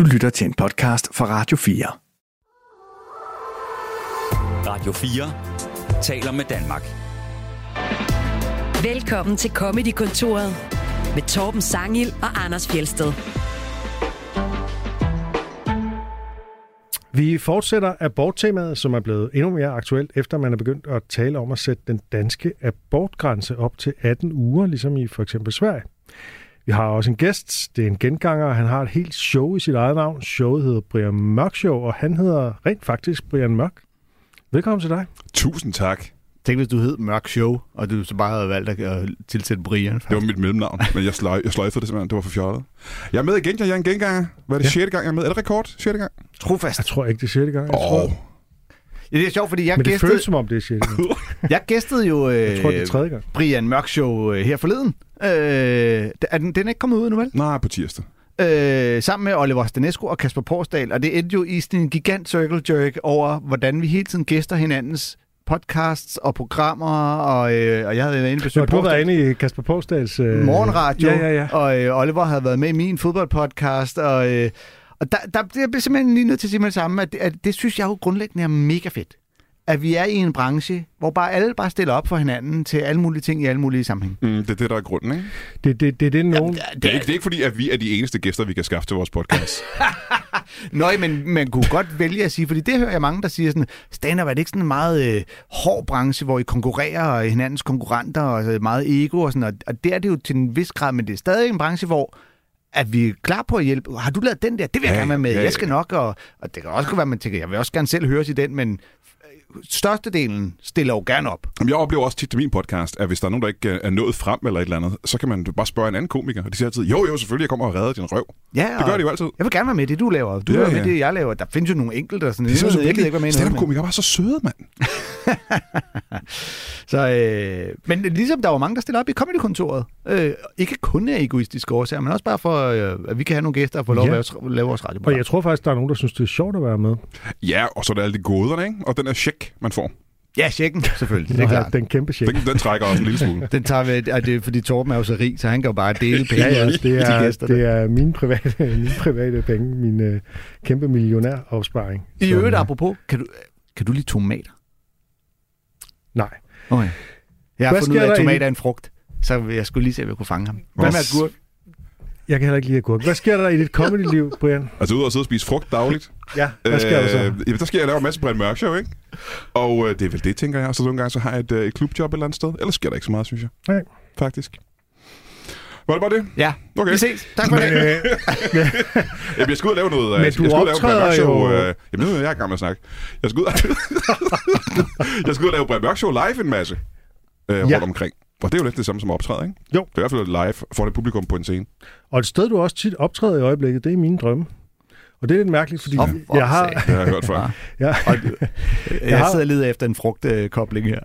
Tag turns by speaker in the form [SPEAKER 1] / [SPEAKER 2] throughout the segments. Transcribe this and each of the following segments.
[SPEAKER 1] Du lytter til en podcast fra Radio 4.
[SPEAKER 2] Radio 4 taler med Danmark.
[SPEAKER 3] Velkommen til Comedy-kontoret med Torben Sangil og Anders Fjelsted.
[SPEAKER 4] Vi fortsætter aborttemaet, som er blevet endnu mere aktuelt, efter man er begyndt at tale om at sætte den danske abortgrænse op til 18 uger, ligesom i for eksempel Sverige. Vi har også en gæst, det er en genganger, og han har et helt show i sit eget navn. Showet hedder Brian Mørk Show, og han hedder rent faktisk Brian Mørk. Velkommen til dig.
[SPEAKER 5] Tusind tak.
[SPEAKER 6] Tænk, hvis du hed Mørk Show, og du så bare havde valgt at øh, tilsætte Brian.
[SPEAKER 5] Det var mit mellemnavn, men jeg, sløj, jeg sløjfede det simpelthen. Det var for fjollet. Jeg er med igen, jeg er en genganger. Hvad er det,
[SPEAKER 4] Ja.
[SPEAKER 5] ja. 6. gang, jeg er med? Er det rekord? 6. gang?
[SPEAKER 6] Trofast.
[SPEAKER 4] Jeg tror ikke, det er 6. gang. Jeg
[SPEAKER 5] Åh,
[SPEAKER 4] tror,
[SPEAKER 5] oh,
[SPEAKER 6] Ja, det er sjovt, fordi jeg,
[SPEAKER 4] men det
[SPEAKER 6] gæstede,
[SPEAKER 4] føles som om, det er 6. gang.
[SPEAKER 6] jeg gæstede jo øh,
[SPEAKER 4] Jeg tror, det er 3. gang.
[SPEAKER 6] Brian Mørk Show øh, her forleden. Øh, er den, den er ikke kommet ud nu, vel?
[SPEAKER 5] nej, på tirsdag.
[SPEAKER 6] Øh, sammen med Oliver Stanesco og Kasper Porsdal, og det endte jo i sådan en gigant circle jerk over, hvordan vi hele tiden gæster hinandens podcasts og programmer, og, øh, og jeg havde været inde på
[SPEAKER 4] du har været inde i Kasper Postals... Øh...
[SPEAKER 6] morgenradio,
[SPEAKER 4] Ja, ja, ja.
[SPEAKER 6] og øh, Oliver havde været med i min fodboldpodcast, og, øh, og der, der, jeg bliver simpelthen lige nødt til at sige med det samme, at, at det synes jeg jo grundlæggende er mega fedt. At vi er i en branche, hvor bare alle bare stiller op for hinanden til alle mulige ting i alle mulige sammenhæng.
[SPEAKER 5] Mm, det er det, der er grunden, ikke?
[SPEAKER 4] Det, det, det er det, nogen...
[SPEAKER 5] Det er, ikke, det er ikke fordi, at vi er de eneste gæster, vi kan skaffe til vores podcast.
[SPEAKER 6] Nøj, men man kunne godt vælge at sige, fordi det hører jeg mange, der siger sådan, stand-up er det ikke sådan en meget øh, hård branche, hvor I konkurrerer og hinandens konkurrenter og så meget ego og sådan, og, og det er det jo til en vis grad, men det er stadig en branche, hvor at vi er klar på at hjælpe. Har du lavet den der? Det vil jeg
[SPEAKER 5] Ja,
[SPEAKER 6] gerne være med.
[SPEAKER 5] ja.
[SPEAKER 6] Jeg skal nok, og, og det kan også være, man tænker, jeg vil også gerne selv høres i den, men øh, størstedelen stiller jo gerne op.
[SPEAKER 5] Jeg oplever også tit til min podcast, at hvis der er nogen, der ikke er nået frem eller et eller andet, så kan man bare spørge en anden komiker, og de siger altid, jo, jo, selvfølgelig, jeg kommer og redder din røv.
[SPEAKER 6] Ja,
[SPEAKER 5] Det gør de jo altid.
[SPEAKER 6] Jeg vil gerne være med i det, du laver. Du
[SPEAKER 5] Ja,
[SPEAKER 6] er med
[SPEAKER 5] ja.
[SPEAKER 6] det, jeg laver. Der findes jo nogle enkelte, der sådan,
[SPEAKER 5] Det er
[SPEAKER 6] jeg, jeg ikke være med i noget, men-
[SPEAKER 5] Stand-up-komikere er bare så søde, mand.
[SPEAKER 6] Så, øh, men ligesom der var mange, der stiller op i comedykontoret. Øh, ikke kun af egoistiske årsager, men også bare for, øh, at vi kan have nogle gæster og få lov
[SPEAKER 4] Ja.
[SPEAKER 6] at lave, lave vores radio.
[SPEAKER 4] Og jeg tror faktisk, der er nogen, der synes, det er sjovt at være med.
[SPEAKER 5] Ja, og så er der alle de goderne, ikke? Og den er check, man får.
[SPEAKER 6] Ja, tjekken, selvfølgelig. Det er klart.
[SPEAKER 4] Den kæmpe check.
[SPEAKER 5] Den, den trækker også en lille smule.
[SPEAKER 6] Den tager vi, og det er fordi Torben er jo så rig, så han kan jo bare dele penge
[SPEAKER 4] Ja, ja, det er,
[SPEAKER 6] gæsterne.
[SPEAKER 4] det er mine private, mine private penge, min øh, kæmpe millionæropsparing.
[SPEAKER 6] I øvrigt, apropos, kan du, kan du lide tomater?
[SPEAKER 4] Nej.
[SPEAKER 6] Okay. Jeg har
[SPEAKER 4] Hvad
[SPEAKER 6] fundet ud af, at tomater er en frugt. Så jeg skulle lige se, om jeg kunne fange ham. Hvad med agurk?
[SPEAKER 4] Jeg kan heller ikke lide agurk. Hvad sker der i dit comedy-liv, Brian?
[SPEAKER 5] Altså ud og sidde og spise frugt dagligt.
[SPEAKER 4] Ja, hvad sker der så?
[SPEAKER 5] Øh, jamen, der skal jeg lave en masse Brian Mørk Show, ikke? Og øh, det er vel det, tænker jeg. Og så nogle gange så har jeg et, øh, et klubjob et eller andet sted. Ellers sker der ikke så meget, synes jeg.
[SPEAKER 4] Nej.
[SPEAKER 5] Faktisk. Var det bare det?
[SPEAKER 6] Ja,
[SPEAKER 5] Okay.
[SPEAKER 6] vi ses. Tak for det.
[SPEAKER 4] Øh,
[SPEAKER 5] Jamen, jeg skal ud og lave noget. øh,
[SPEAKER 4] Men
[SPEAKER 5] jeg skal,
[SPEAKER 4] du
[SPEAKER 5] jeg
[SPEAKER 4] optræder
[SPEAKER 5] Show.
[SPEAKER 4] jo-
[SPEAKER 5] Øh, jamen, nu er jeg i gang med at snakke. Jeg skal ud, jeg skal ud og lave Brian Mørk Show live en masse. Øh,
[SPEAKER 4] Ja.
[SPEAKER 5] rundt omkring. Og det er jo lidt det samme som optræde, ikke?
[SPEAKER 4] Jo.
[SPEAKER 5] Det er i hvert fald live for det publikum på en scene.
[SPEAKER 4] og et sted, du også tit optræder i øjeblikket, det er mine drømme. Og det er lidt mærkeligt, fordi
[SPEAKER 6] for
[SPEAKER 4] jeg har,
[SPEAKER 5] Det har jeg hørt før.
[SPEAKER 4] jeg,
[SPEAKER 6] Jeg
[SPEAKER 4] har-
[SPEAKER 6] sidder og leder efter en frugtkobling her.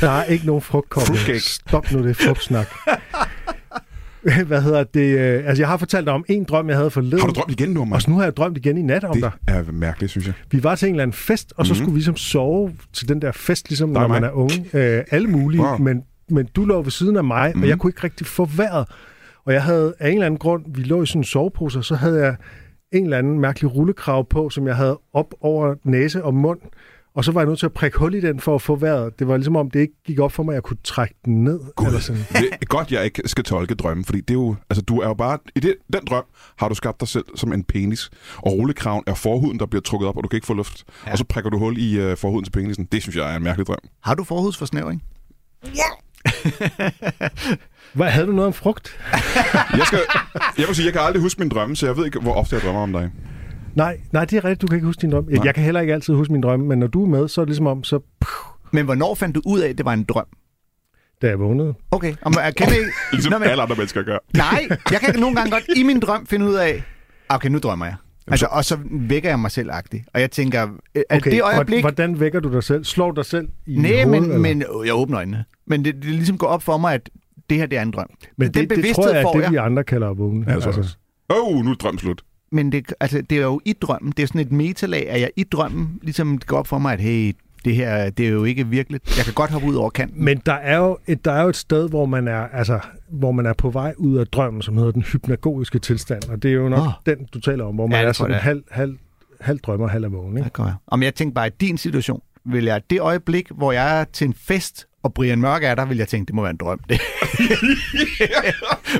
[SPEAKER 4] der er ikke nogen frugtkobling.
[SPEAKER 5] Fruitcake.
[SPEAKER 4] Stop nu det frugtsnak. Hvad hedder det? øh, Altså, jeg har fortalt dig om en drøm, jeg havde forleden.
[SPEAKER 5] Har du drømt igen nu,
[SPEAKER 4] Og
[SPEAKER 5] mand?
[SPEAKER 4] så nu har jeg drømt igen i nat om
[SPEAKER 5] Det
[SPEAKER 4] dig.
[SPEAKER 5] er mærkeligt, synes jeg.
[SPEAKER 4] Vi var til en eller anden fest, og så
[SPEAKER 5] Mhm.
[SPEAKER 4] skulle vi ligesom sove til den der fest, ligesom
[SPEAKER 5] Dig
[SPEAKER 4] når
[SPEAKER 5] og
[SPEAKER 4] man
[SPEAKER 5] mig.
[SPEAKER 4] er unge. Øh, alle mulige,
[SPEAKER 5] Wow.
[SPEAKER 4] men, men du lå ved siden af mig,
[SPEAKER 5] Mhm.
[SPEAKER 4] og jeg kunne ikke rigtig få vejret. Og jeg havde af en eller anden grund, vi lå i sådan en sovepose, og så havde jeg en eller anden mærkelig rullekrav på, som jeg havde op over næse og mund. Og så var jeg nødt til at prikke hul i den for at få vejret. Det var ligesom om, det ikke gik op for mig, at jeg kunne trække den ned.
[SPEAKER 5] Gud.
[SPEAKER 4] Eller sådan.
[SPEAKER 5] Det er godt, jeg ikke skal tolke drømme, fordi det er jo, altså, du er jo bare, i det, den drøm har du skabt dig selv som en penis, og rullekraven er forhuden, der bliver trukket op, og du kan ikke få luft. Ja.
[SPEAKER 6] Ja.
[SPEAKER 5] Og så prikker du hul i uh, forhuden til penisen. Det synes jeg er en mærkelig drøm.
[SPEAKER 6] Har du forhudsforsnævring?
[SPEAKER 4] Hvad, havde du noget om frugt?
[SPEAKER 5] Jeg, skal, jeg vil sige, jeg kan aldrig huske min drømme, så jeg ved ikke, hvor ofte jeg drømmer om dig.
[SPEAKER 4] Nej, nej, det er rigtigt, du kan ikke huske din drøm.
[SPEAKER 5] Nej.
[SPEAKER 4] Jeg kan heller ikke altid huske min drømme, men når du er med, så er det ligesom om, så
[SPEAKER 6] Men hvornår fandt du ud af, at det var en drøm?
[SPEAKER 4] da jeg vågnede.
[SPEAKER 6] Okay, og jeg kan ikke...
[SPEAKER 5] Ligesom
[SPEAKER 6] Nå, men-
[SPEAKER 5] alle andre mennesker gør.
[SPEAKER 6] Nej, jeg kan nogle gange godt i min drøm finde ud af, okay, nu drømmer jeg. Altså, og så vækker jeg mig selv agtigt. Og jeg tænker, øh, at
[SPEAKER 4] Okay,
[SPEAKER 6] det øjeblik...
[SPEAKER 4] hvordan vækker du dig selv? Slår du dig selv i
[SPEAKER 6] Nej,
[SPEAKER 4] hovedet?
[SPEAKER 6] men,
[SPEAKER 4] eller?
[SPEAKER 6] men jeg åbner øjnene. Men det, det ligesom går op for mig, at det her det er en drøm.
[SPEAKER 4] men
[SPEAKER 6] den
[SPEAKER 4] det, det tror
[SPEAKER 6] bevidsthed
[SPEAKER 4] jeg er det,
[SPEAKER 6] jeg.
[SPEAKER 4] vi andre kalder at vågne.
[SPEAKER 5] Ja, altså. Åh, oh, nu er drømmen slut.
[SPEAKER 6] Men det, altså, det er jo i drømmen. Det er sådan et metalag, at jeg i drømmen ligesom det går op for mig, at hey, det her det er jo ikke virkeligt. Jeg kan godt hoppe ud over kanten.
[SPEAKER 4] Men der er, jo et, der er jo et sted, hvor man er, altså, hvor man er på vej ud af drømmen, som hedder den hypnagogiske tilstand. Og det er jo nok oh. den, du taler om, hvor man
[SPEAKER 6] Ja,
[SPEAKER 4] ja, er sådan halv, halv, halv drømmer, halv er vågen.
[SPEAKER 6] Ja,
[SPEAKER 4] Ikke?
[SPEAKER 6] godt. Om jeg tænker bare, i din situation, vil jeg det øjeblik, hvor jeg er til en fest, og Brian Mørk er der, vil jeg tænke, det må være en drøm. Det.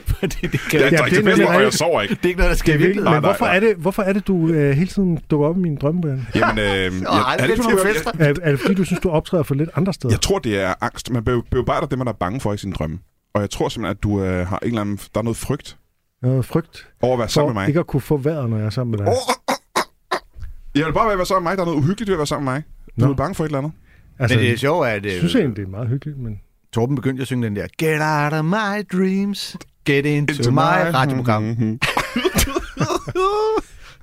[SPEAKER 6] Fordi det, kan,
[SPEAKER 5] Jeg
[SPEAKER 6] ja,
[SPEAKER 4] det
[SPEAKER 5] ikke
[SPEAKER 4] er nemlig
[SPEAKER 5] og jeg sover ikke.
[SPEAKER 6] det er ikke noget, der sker i virkeligheden.
[SPEAKER 4] men hvorfor,
[SPEAKER 5] nej.
[SPEAKER 4] Er det, hvorfor er det, du øh, hele tiden dukker op i mine drømme, Brian?
[SPEAKER 5] Jamen, øh, jeg, er det ikke
[SPEAKER 6] til
[SPEAKER 5] noget,
[SPEAKER 6] fester.
[SPEAKER 5] jeg,
[SPEAKER 4] Er, er det fordi, du synes, du optræder for lidt andre steder?
[SPEAKER 5] jeg tror, det er angst. Man be- bearbejder det, man er bange for i sine drømme. Og jeg tror simpelthen, at du øh, har en eller anden... Der er noget frygt
[SPEAKER 4] Noget frygt
[SPEAKER 5] over at være sammen med mig.
[SPEAKER 4] ikke at kunne få vejret, når jeg er sammen med dig.
[SPEAKER 5] Jeg vil bare være sammen med mig. Der er noget uhyggeligt ved at være sammen med mig. Du er bange for et eller andet.
[SPEAKER 4] Altså,
[SPEAKER 6] Men det er sjovt, at
[SPEAKER 4] jeg
[SPEAKER 6] øh,
[SPEAKER 4] synes egentlig, det er meget hyggeligt, men...
[SPEAKER 6] Torben begyndte at synge den der Get out of my dreams, get into,
[SPEAKER 5] Into
[SPEAKER 6] my
[SPEAKER 5] my-
[SPEAKER 6] radioprogram.
[SPEAKER 5] Mhm.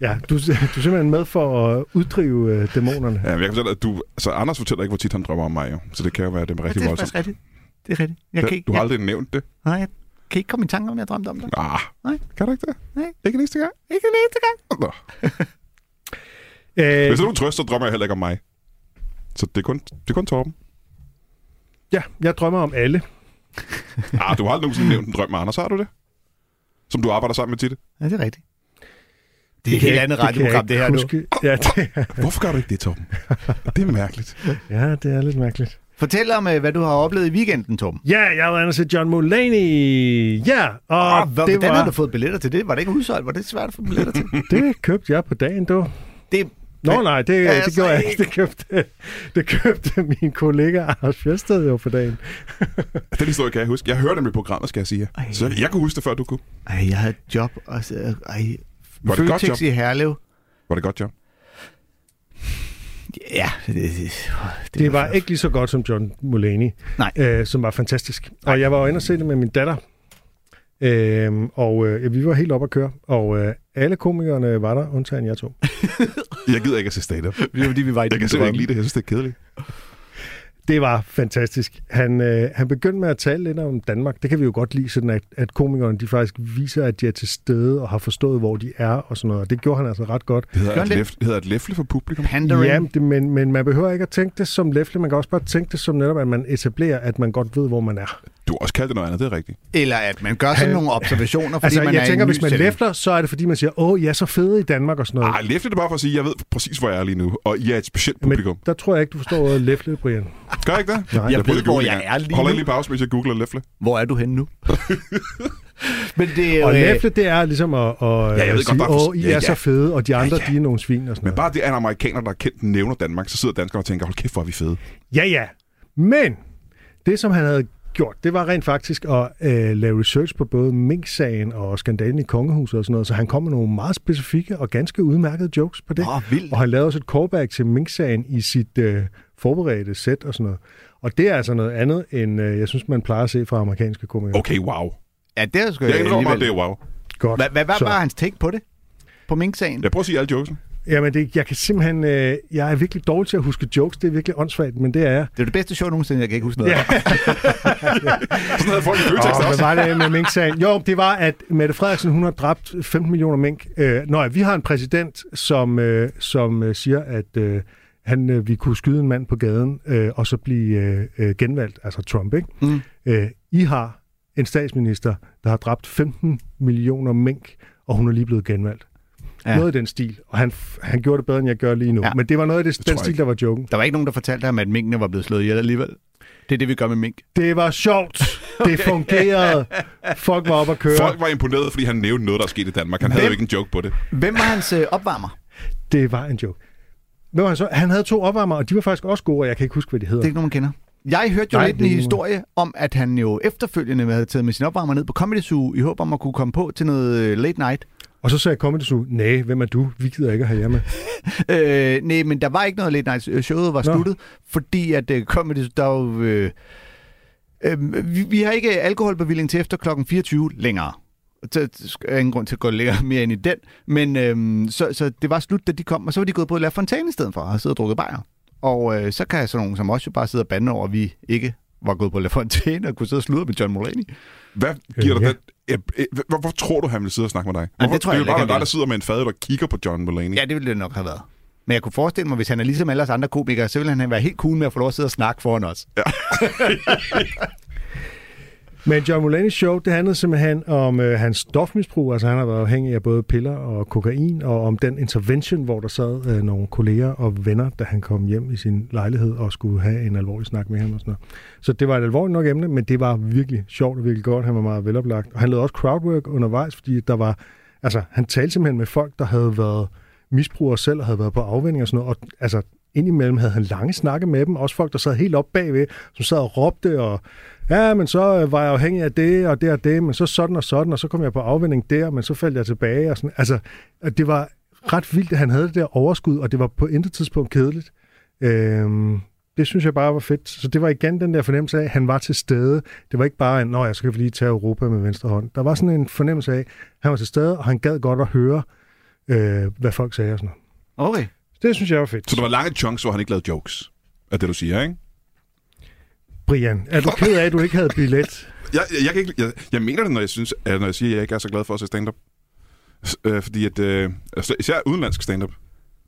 [SPEAKER 4] Ja, du, du er simpelthen med for at uddrive øh, dæmonerne.
[SPEAKER 5] Ja, men jeg kan fortælle, at du... Altså, Anders fortæller ikke, hvor tit han drømmer om mig, jo. Så det kan jo være, det er
[SPEAKER 6] Ja,
[SPEAKER 5] rigtig
[SPEAKER 6] det er
[SPEAKER 5] voldsomt.
[SPEAKER 6] faktisk rigtigt. Det er rigtigt. Jeg kan ikke,
[SPEAKER 5] Du har
[SPEAKER 6] jeg,
[SPEAKER 5] aldrig nævnt det.
[SPEAKER 6] nej, jeg kan ikke komme i tanke om, jeg drømte om det.
[SPEAKER 5] Ah,
[SPEAKER 6] Nej.
[SPEAKER 5] kan du ikke det?
[SPEAKER 6] Nej.
[SPEAKER 5] Ikke næste gang?
[SPEAKER 6] Ikke eneste gang.
[SPEAKER 5] Nå.
[SPEAKER 4] Øh,
[SPEAKER 5] Hvis du trøst, så drømmer jeg heller ikke om mig. Så det er kun, det er kun Torben.
[SPEAKER 4] ja, jeg drømmer om alle.
[SPEAKER 5] Ah, du har aldrig nogensinde nævnt en drøm med Anders, har du det? Som du arbejder sammen med Titte?
[SPEAKER 6] Ja, det er rigtigt. Det er et helt andet
[SPEAKER 4] det
[SPEAKER 6] radioprogram, det
[SPEAKER 4] ikke
[SPEAKER 6] her nu.
[SPEAKER 4] huske. Ja, det er,
[SPEAKER 5] Hvorfor gør du ikke det, Torben? Det er mærkeligt.
[SPEAKER 4] ja, det er lidt mærkeligt.
[SPEAKER 6] Fortæl om, øh, hvad du har oplevet i weekenden, Torben.
[SPEAKER 4] Ja, jeg inde og se John Mulaney. Ja, og
[SPEAKER 6] Oh,
[SPEAKER 4] det,
[SPEAKER 6] hvordan har
[SPEAKER 4] var,
[SPEAKER 6] du fået billetter til det? Var det ikke udsolgt? Var det svært at få billetter til?
[SPEAKER 4] det købte jeg på dagen, du.
[SPEAKER 6] Det,
[SPEAKER 4] Nå nej, det,
[SPEAKER 6] Altså
[SPEAKER 4] det gjorde jeg
[SPEAKER 6] ikke.
[SPEAKER 4] Det købte, det købte min kollega Anders Fjersted jo på dagen.
[SPEAKER 5] Den historie kan jeg huske. Jeg hørte nemlig programmet, skal jeg sige.
[SPEAKER 6] Ej.
[SPEAKER 5] Så jeg kunne huske det, før du kunne.
[SPEAKER 6] ej, jeg havde et job, og så, ej,
[SPEAKER 5] Var det godt
[SPEAKER 6] Føtex
[SPEAKER 5] job?
[SPEAKER 6] i Herlev.
[SPEAKER 5] Var det godt job?
[SPEAKER 6] Ja, det, det, det,
[SPEAKER 4] Det var ikke lige så godt som John Mulaney,
[SPEAKER 6] Nej.
[SPEAKER 4] øh, som var fantastisk. Og jeg var jo inde og se det med min datter, øh, og øh, ja, vi var helt oppe at køre, og øh, alle komikerne var der, undtagen jeg to.
[SPEAKER 5] Jeg gider ikke at se stand-up.
[SPEAKER 6] Det er fordi, vi var i
[SPEAKER 5] Jeg kan simpelthen ikke lide det. Jeg synes, det er kedeligt.
[SPEAKER 4] Det var fantastisk. Han, øh, han begyndte med at tale lidt om Danmark. Det kan vi jo godt lide, sådan at, at komikerne de faktisk viser, at de er til stede og har forstået, hvor de er og sådan noget. Og det gjorde han altså ret godt.
[SPEAKER 5] Det hedder, et,
[SPEAKER 6] det
[SPEAKER 5] hedder et læfle for publikum.
[SPEAKER 6] Pandering.
[SPEAKER 4] Ja, det, men, men man behøver ikke at tænke det som læfle. Man kan også bare tænke det som netop, at man etablerer, at man godt ved, hvor man er.
[SPEAKER 5] Du har også kaldt det noget andet, det er rigtigt.
[SPEAKER 6] Eller at man gør sådan nogle observationer, fordi
[SPEAKER 4] Altså,
[SPEAKER 6] man
[SPEAKER 4] jeg
[SPEAKER 6] er i
[SPEAKER 4] tænker, hvis man læfler, så er det, fordi man siger, åh, jeg er så fede i Danmark og sådan noget.
[SPEAKER 5] Ah, læfle det bare for at sige, jeg ved præcis, hvor jeg er lige nu. Og I er et specielt publikum.
[SPEAKER 4] Men der tror jeg ikke, du forstår ordet læfle, Brian.
[SPEAKER 5] Gør jeg ikke det?
[SPEAKER 4] Nej.
[SPEAKER 6] Jeg
[SPEAKER 5] prøver
[SPEAKER 6] ved,
[SPEAKER 5] at
[SPEAKER 6] hvor jeg er lige nu.
[SPEAKER 5] lige pause, hvis jeg googler læfle.
[SPEAKER 6] Hvor er du henne nu? Men det er jo...
[SPEAKER 4] Og
[SPEAKER 6] øh,
[SPEAKER 4] læfle, det er ligesom at, at
[SPEAKER 5] jeg ved
[SPEAKER 4] ja,
[SPEAKER 5] godt,
[SPEAKER 4] sige,
[SPEAKER 5] er for-
[SPEAKER 4] åh, I
[SPEAKER 5] ja,
[SPEAKER 4] er så
[SPEAKER 5] ja.
[SPEAKER 4] fede, og de andre,
[SPEAKER 5] Ja, ja.
[SPEAKER 4] de er nogle svin og sådan
[SPEAKER 5] Men
[SPEAKER 4] noget.
[SPEAKER 5] bare det er en amerikaner, der er kendt nævner Danmark, så sidder danskere og tænker, hold kæft, hvor er vi fede.
[SPEAKER 4] Ja, ja. Men det, som han havde gjort, det var rent faktisk at øh, lave research på både Mink-sagen og skandalen i Kongehuset og sådan noget. Så han kom med nogle meget specifikke og ganske udmærkede jokes på det.
[SPEAKER 6] Åh, vildt.
[SPEAKER 4] Og han lavede også et callback til Mink-sagen i sit øh, forberedte sæt og sådan noget. Og det er altså noget andet, end øh, jeg synes, man plejer at se fra amerikanske komikere.
[SPEAKER 5] Okay, wow.
[SPEAKER 6] Ja, det er sgu
[SPEAKER 5] Jeg indrømmer, det er wow.
[SPEAKER 4] Godt.
[SPEAKER 6] Hvad, hvad, hvad
[SPEAKER 4] Så-
[SPEAKER 6] var hans take på det? På Mink-sagen?
[SPEAKER 5] Jeg prøver at sige alle jokesen.
[SPEAKER 4] Jamen, det, jeg kan simpelthen... Øh, jeg er virkelig dårlig til at huske jokes. Det er virkelig åndssvagt, men det er jeg.
[SPEAKER 6] Det er det bedste show nogensinde, jeg kan ikke huske noget.
[SPEAKER 4] Ja.
[SPEAKER 5] Sådan havde folk i Føtex
[SPEAKER 4] Og
[SPEAKER 5] også.
[SPEAKER 4] hvad var det med mink-sagen? Jo, det var, at Mette Frederiksen, hun har dræbt 15 millioner mink. Øh, nå, vi har en præsident, som, øh, som øh, siger, at øh, han, øh, vi kunne skyde en mand på gaden, øh, og så blive øh, øh, genvalgt, altså Trump, ikke?
[SPEAKER 6] Mm.
[SPEAKER 4] Øh, I har en statsminister, der har dræbt 15 millioner mink, og hun er lige blevet genvalgt.
[SPEAKER 6] Ja.
[SPEAKER 4] Noget i den stil. Og han, han gjorde det bedre, end jeg gør lige nu.
[SPEAKER 6] Ja.
[SPEAKER 4] Men det var noget af det, den stil,
[SPEAKER 5] ikke.
[SPEAKER 4] der var joken.
[SPEAKER 6] Der var ikke nogen, der fortalte ham, at minkene var blevet slået ihjel alligevel. Det er det, vi gør med mink.
[SPEAKER 4] Det var sjovt. Det fungerede. Folk var oppe at køre.
[SPEAKER 5] Folk var imponeret, fordi han nævnte noget, der er sket i Danmark. Han havde
[SPEAKER 6] Hvem?
[SPEAKER 5] jo ikke en joke på det.
[SPEAKER 6] Hvem var hans øh, opvarmer?
[SPEAKER 4] Det var en joke. Hvad var han, så? han havde to opvarmer, og de var faktisk også gode, og jeg kan ikke huske, hvad de hedder.
[SPEAKER 6] Det er ikke nogen, man kender. Jeg hørte jo
[SPEAKER 4] Nej,
[SPEAKER 6] lidt en historie om, at han jo efterfølgende havde taget med sin opvarmer ned på Comedy Zoo i håb om at kunne komme på til noget øh, late night.
[SPEAKER 4] Og så sagde Comedy Zoo, nej, hvem er du? Vi gider ikke at have jer med.
[SPEAKER 6] Øh, nej, men der var ikke noget late night. Øh, Showet var
[SPEAKER 4] Nå.
[SPEAKER 6] sluttet, fordi at øh, Comedy Zoo, der er jo, øh, øh, vi, vi har ikke alkoholbevilling til efter klokken 24 længere. Så er ingen grund til at gå længere mere ind i den. Men øh, så, så det var slut, da de kom, og så var de gået på La Fontaine i stedet for, og har siddet og drukket bajer. Og øh, så kan sådan nogen som os jo bare sidde og bande over, at vi ikke var gået på La Fontaine og kunne sidde og sludre med John Mulaney.
[SPEAKER 5] Hvad giver
[SPEAKER 4] Øh,
[SPEAKER 5] dig
[SPEAKER 4] ja.
[SPEAKER 5] den? Øh, øh, Hvor, hvor tror du, han vil sidde og snakke med dig?
[SPEAKER 6] Ja, det
[SPEAKER 5] Hvorfor?
[SPEAKER 6] tror jeg
[SPEAKER 5] det er jo bare dig, der sidder med en fad og kigger på John Mulaney.
[SPEAKER 6] Ja, det ville det nok have været. Men jeg kunne forestille mig, hvis han er ligesom alle os andre komikere, så ville han være helt cool med at få lov at sidde og snakke foran os. Ja.
[SPEAKER 4] Men John Mulaney's show, det handlede simpelthen om øh, hans stofmisbrug. Altså han har været afhængig af både piller og kokain, og om den intervention, hvor der sad øh, nogle kolleger og venner, da han kom hjem i sin lejlighed og skulle have en alvorlig snak med ham og sådan noget. Så det var et alvorligt nok emne, men det var virkelig sjovt og virkelig godt. Han var meget veloplagt. Og han lavede også crowdwork undervejs, fordi der var... Altså, han talte simpelthen med folk, der havde været misbrugere selv og havde været på afvænding og sådan noget. Og altså, indimellem havde han lange snakke med dem. Også folk, der sad helt op bagved, som sad og råbte og ja, men så øh, var jeg afhængig af det og det og det, men så sådan og sådan, og så kom jeg på afvinding der, men så faldt jeg tilbage. Og sådan. Altså, det var ret vildt, at han havde det der overskud, og det var på intet tidspunkt kedeligt. Øhm, det synes jeg bare var fedt. Så det var igen den der fornemmelse af, at han var til stede. Det var ikke bare en, nå, jeg skal lige tage Europa med venstre hånd. Der var sådan en fornemmelse af, at han var til stede, og han gad godt at høre, øh, hvad folk sagde og sådan noget.
[SPEAKER 6] Okay.
[SPEAKER 4] Det synes jeg var fedt.
[SPEAKER 5] Så der var lange chunks, hvor han ikke lavede jokes, er det, du siger, ikke?
[SPEAKER 4] Brian, er du ked af, at du ikke havde billet?
[SPEAKER 5] Jeg, jeg, jeg, kan ikke, jeg, jeg mener det, når jeg, synes, at, når jeg siger, at jeg ikke er så glad for at se stand-up. Øh, fordi at, øh, altså, især udenlandsk stand-up.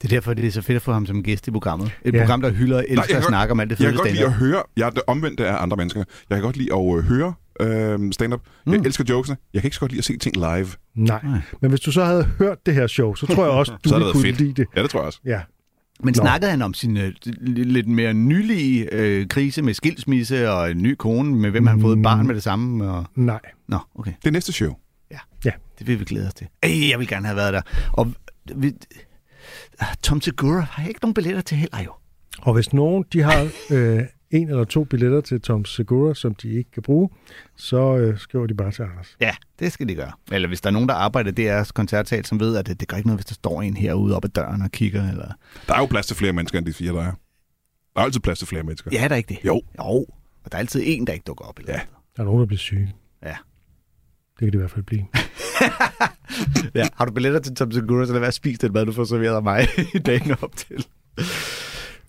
[SPEAKER 6] Det er derfor, det er så fedt at få ham som gæst i programmet. Et
[SPEAKER 4] Ja.
[SPEAKER 6] program, der hylder og
[SPEAKER 5] jeg
[SPEAKER 6] elsker
[SPEAKER 5] kan
[SPEAKER 6] at snakke om alt det
[SPEAKER 5] Jeg
[SPEAKER 6] fede
[SPEAKER 5] kan godt lide at høre, jeg er det omvendte af andre mennesker. Jeg kan godt lide at øh, høre øh, stand-up. Jeg
[SPEAKER 6] Mm.
[SPEAKER 5] elsker jokesene. Jeg kan ikke så godt lide at se ting live.
[SPEAKER 4] Nej. Men hvis du så havde hørt det her show, så tror jeg også, du ville kunne
[SPEAKER 5] fedt.
[SPEAKER 4] lide det.
[SPEAKER 5] Ja, det tror jeg også.
[SPEAKER 4] Ja.
[SPEAKER 6] Men
[SPEAKER 4] Nå.
[SPEAKER 6] snakkede han om sin øh, lidt mere nylige øh, krise med skilsmisse og en ny kone, med hvem han har fået et barn med det samme? Og...
[SPEAKER 4] Nej.
[SPEAKER 6] Nå, okay.
[SPEAKER 5] Det er næste show.
[SPEAKER 6] Det vil vi glæde os til. Ej, jeg vil gerne have været der. Og vi... Ah, Tom Segura har jeg ikke nogen billetter til heller jo.
[SPEAKER 4] Og hvis nogen de har øh, en eller to billetter til Tom Segura, som de ikke kan bruge, så øh, skriver de bare til Anders.
[SPEAKER 6] Ja, det skal de gøre. Eller hvis der er nogen, der arbejder i DR's koncertsal, som ved, at det, det gør ikke noget, hvis der står en herude oppe ad døren og kigger. Eller...
[SPEAKER 5] Der er jo plads til flere mennesker, end de fire, der er. Der er altid plads til flere mennesker.
[SPEAKER 6] Ja, er der ikke det?
[SPEAKER 5] Jo.
[SPEAKER 6] Jo. Og der er altid en, der ikke dukker op. Eller
[SPEAKER 5] Ja.
[SPEAKER 4] Der er nogen, der bliver syge.
[SPEAKER 6] Ja.
[SPEAKER 4] Det kan det i hvert fald blive.
[SPEAKER 6] ja. Har du billetter til Tom Segura, så lad være at spise den mad, du får serveret af mig i dagen op til.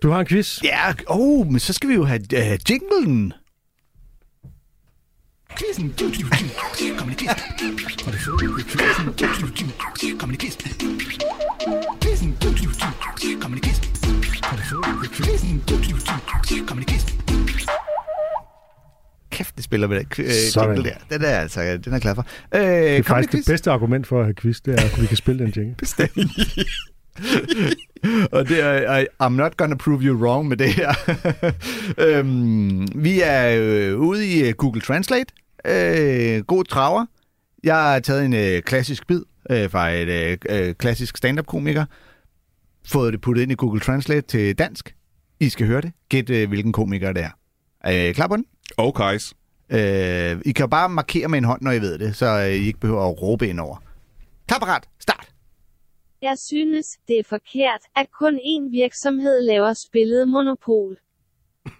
[SPEAKER 4] Du har en quiz.
[SPEAKER 6] Ja, oh, men så skal vi jo have uh, jinglen. Quizzen. Kom quiz. Det fede quizzen. Kom quiz. Quizzen. Kom quiz. Det fede quizzen. Kom quiz. Kæft, det spiller med den øh, jingle der. Den er altså, den er glad for. Øh,
[SPEAKER 4] Det er faktisk det bedste argument for at have quiz, det er, at vi kan spille den jingle.
[SPEAKER 6] og det er, I, I'm not gonna prove you wrong med det her. øhm, vi er øh, ude i øh, Google Translate. Øh, god traver. Jeg har taget en øh, klassisk bid øh, fra et øh, øh, klassisk stand-up-komiker. Fået det puttet ind i Google Translate til dansk. I skal høre det. Gæt, øh, hvilken komiker det er. Er I klar på den?
[SPEAKER 5] Okay.
[SPEAKER 6] Øh, I kan jo bare markere med en hånd, når I ved det, så øh, I ikke behøver at råbe ind over. Klar, parat!
[SPEAKER 7] Jeg synes, det er forkert, at kun én virksomhed laver spillet monopol.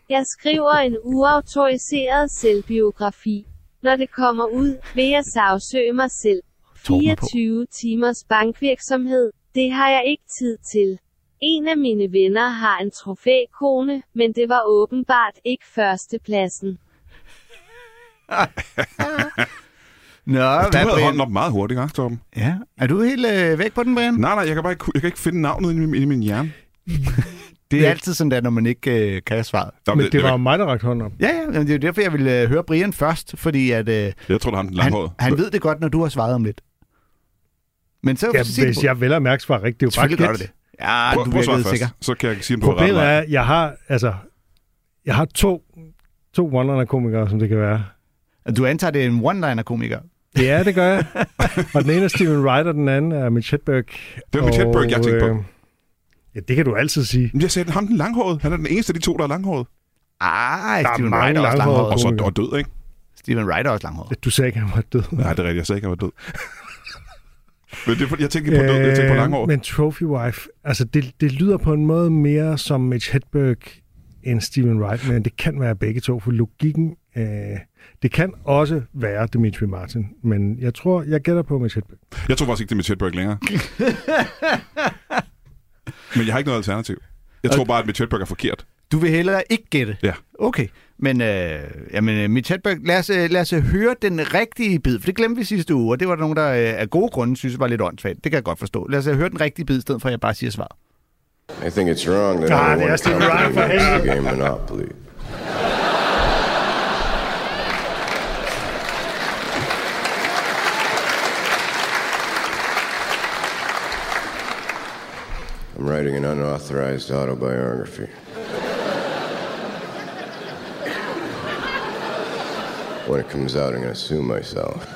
[SPEAKER 7] Jeg skriver en uautoriseret selvbiografi. Når det kommer ud, vil jeg sagsøge mig selv.
[SPEAKER 6] Torben er på.
[SPEAKER 7] 24 timers bankvirksomhed, det har jeg ikke tid til. En af mine venner har en trofækone, men det var åbenbart ikke førstepladsen.
[SPEAKER 6] Nå,
[SPEAKER 5] Du
[SPEAKER 6] hvad,
[SPEAKER 5] havde
[SPEAKER 6] Brian?
[SPEAKER 5] hånden op meget hurtigt, ikke, Torben?
[SPEAKER 6] Ja, er du helt øh, væk på den, Brian?
[SPEAKER 5] Nej, nej, jeg kan bare ikke, jeg kan ikke finde navnet inde i, min- i min hjerne.
[SPEAKER 6] Det er altid sådan der, når man ikke øh, kan svaret.
[SPEAKER 5] Nå,
[SPEAKER 4] Men det var jo mig, der rakte hånden op.
[SPEAKER 6] Ja, ja, men det er derfor, jeg vil øh, høre Brian først, fordi at, øh,
[SPEAKER 5] Jeg tror, det er ham den
[SPEAKER 6] han, han ved det godt, når du har svaret om lidt. Men så,
[SPEAKER 4] Ja,
[SPEAKER 6] så det
[SPEAKER 4] hvis
[SPEAKER 6] på-
[SPEAKER 4] jeg vel og mærke svarer rigtigt, det er jo bare
[SPEAKER 6] det. Ja,
[SPEAKER 5] Prøv,
[SPEAKER 6] du
[SPEAKER 5] prøv først,
[SPEAKER 6] sikker.
[SPEAKER 5] så kan jeg sige, om du
[SPEAKER 4] Problemet er, jeg har, altså, jeg har to, to one-liner-komikere, som det kan være.
[SPEAKER 6] Du antager, det er en one-liner-komiker.
[SPEAKER 4] Ja, det gør jeg. og den ene er Steven Wright, og den anden er Mitch Hedberg.
[SPEAKER 5] Det var Mitch Hedberg, jeg tænkte på.
[SPEAKER 4] øh, Ja, det kan du altid sige.
[SPEAKER 5] Men Jeg sagde, ham den langhårede. Han er den eneste af de to, der er langhåret.
[SPEAKER 6] Ej,
[SPEAKER 4] Der er
[SPEAKER 6] Steven Wright er også langhåret.
[SPEAKER 5] Og så og død, ikke?
[SPEAKER 6] Steven Wright er også langhåret.
[SPEAKER 4] Du sagde ikke, han var død.
[SPEAKER 5] Nej, det er rigtigt. Jeg sagde ikke, han var død. Men det er, jeg tænkte ikke på død, jeg tænkte på langhåret.
[SPEAKER 4] Øh, Men Trophy Wife, altså det, det lyder på en måde mere som Mitch Hedberg end Steven Wright, men det kan være begge to, for logikken, øh, det kan også være Dimitri Martin, men jeg tror, jeg gætter på Mitch Hedberg.
[SPEAKER 5] Jeg tror faktisk ikke, det er Mitch Hedberg længere. Men jeg har ikke noget alternativ. Jeg tror bare, at Mitch Hedberg er forkert.
[SPEAKER 6] Du vil hellere ikke gætte?
[SPEAKER 5] Ja.
[SPEAKER 6] Okay. Men, øh, jamen, øh, Mitch Hedberg, lad os, øh, lad os øh, høre den rigtige bid, for det glemte vi sidste uge, og det var der nogen, der øh, af gode grunde synes var lidt åndssvagt. Det kan jeg godt forstå. Lad os høre den rigtige bid, i stedet for at jeg bare siger svaret.
[SPEAKER 8] I think it's wrong that only
[SPEAKER 4] det
[SPEAKER 8] one
[SPEAKER 4] Stephen Ryan
[SPEAKER 8] company
[SPEAKER 4] for
[SPEAKER 8] makes the game Monopoly. I'm writing an unauthorized autobiography. When it comes out, I'm going to sue myself.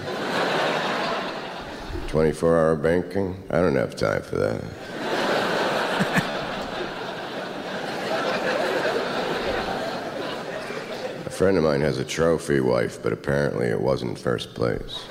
[SPEAKER 8] 24 hour banking? I don't have time for that. A friend of mine has a trophy wife, but apparently it wasn't first place.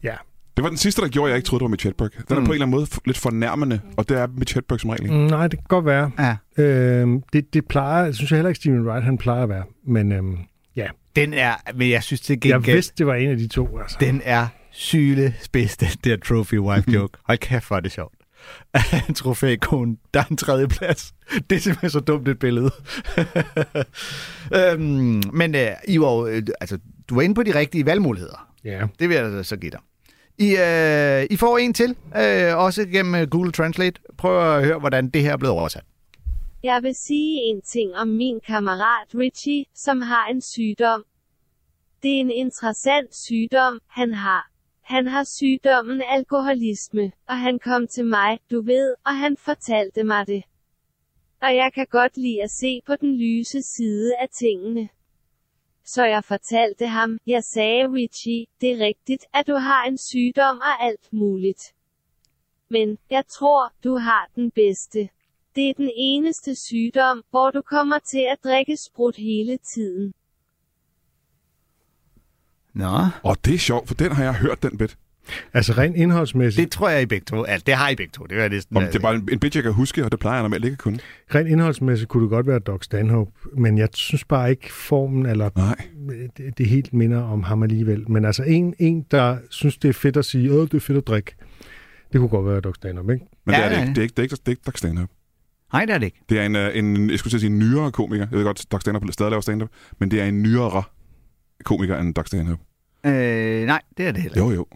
[SPEAKER 4] Ja.
[SPEAKER 5] Det var den sidste, der gjorde, at jeg ikke troede, det var Mitch Hedberg. Den er på en eller anden måde lidt fornærmende, og det er Mitch Hedberg som regel.
[SPEAKER 4] Mm, nej, det kan godt være.
[SPEAKER 6] Ja.
[SPEAKER 4] Øhm, det, det plejer, synes jeg heller ikke, Steven Wright, han plejer at være. Men øhm, ja,
[SPEAKER 6] Den er, men jeg synes til
[SPEAKER 4] jeg
[SPEAKER 6] gengæld,
[SPEAKER 4] vidste, det var en af de to. Altså.
[SPEAKER 6] den er syle spids, den der trophy wife joke. Hold kæft, hvor er det sjovt. en trofækone, der er en tredje plads. Det er simpelthen så dumt et billede. øhm, men øh, I var, jo, øh, altså, du var inde på de rigtige valgmuligheder.
[SPEAKER 4] Ja.
[SPEAKER 6] Det vil jeg altså så give dig. I, øh, I får en til, øh, også gennem øh, Google Translate. Prøv at høre, hvordan det her er blevet oversat.
[SPEAKER 7] Jeg vil sige en ting om min kammerat Richie, som har en sygdom. Det er en interessant sygdom, han har. Han har sygdommen alkoholisme, og han kom til mig, du ved, og han fortalte mig det. Og jeg kan godt lide at se på den lyse side af tingene. Så jeg fortalte ham, jeg sagde Richie, det er rigtigt, at du har en sygdom og alt muligt. Men, jeg tror, du har den bedste. Det er den eneste sygdom, hvor du kommer til at drikke sprut hele tiden.
[SPEAKER 6] Nå,
[SPEAKER 5] Og det er sjovt, for den har jeg hørt, den bit.
[SPEAKER 4] Altså rent indholdsmæssigt,
[SPEAKER 6] det tror jeg I begge to. Altså, det har I begge to. Det er næsten,
[SPEAKER 5] Om det er bare en, en bit, jeg kan huske, og det plejer jeg normalt ikke at kunne.
[SPEAKER 4] rent indholdsmæssigt kunne det godt være Doc Stanhope, men jeg synes bare ikke formen, eller
[SPEAKER 5] Nej.
[SPEAKER 4] det, det helt minder om ham alligevel. Men altså en, en, der synes, det er fedt at sige, åh, det er fedt at drikke, det kunne godt være Doc Stanhope, ikke?
[SPEAKER 5] Men
[SPEAKER 6] Ja,
[SPEAKER 5] det er det ikke. Det er ikke, det er ikke, det er ikke Doc Stanhope.
[SPEAKER 6] Nej, det er det ikke.
[SPEAKER 5] Det er en, øh, en, jeg skulle sige, en nyere komiker. Jeg ved godt, Doc Stanhope stadig laver stand-up, men det er en nyere komiker end Doc Stanhope.
[SPEAKER 6] Øh, nej, det er det heller
[SPEAKER 5] Jo, jo.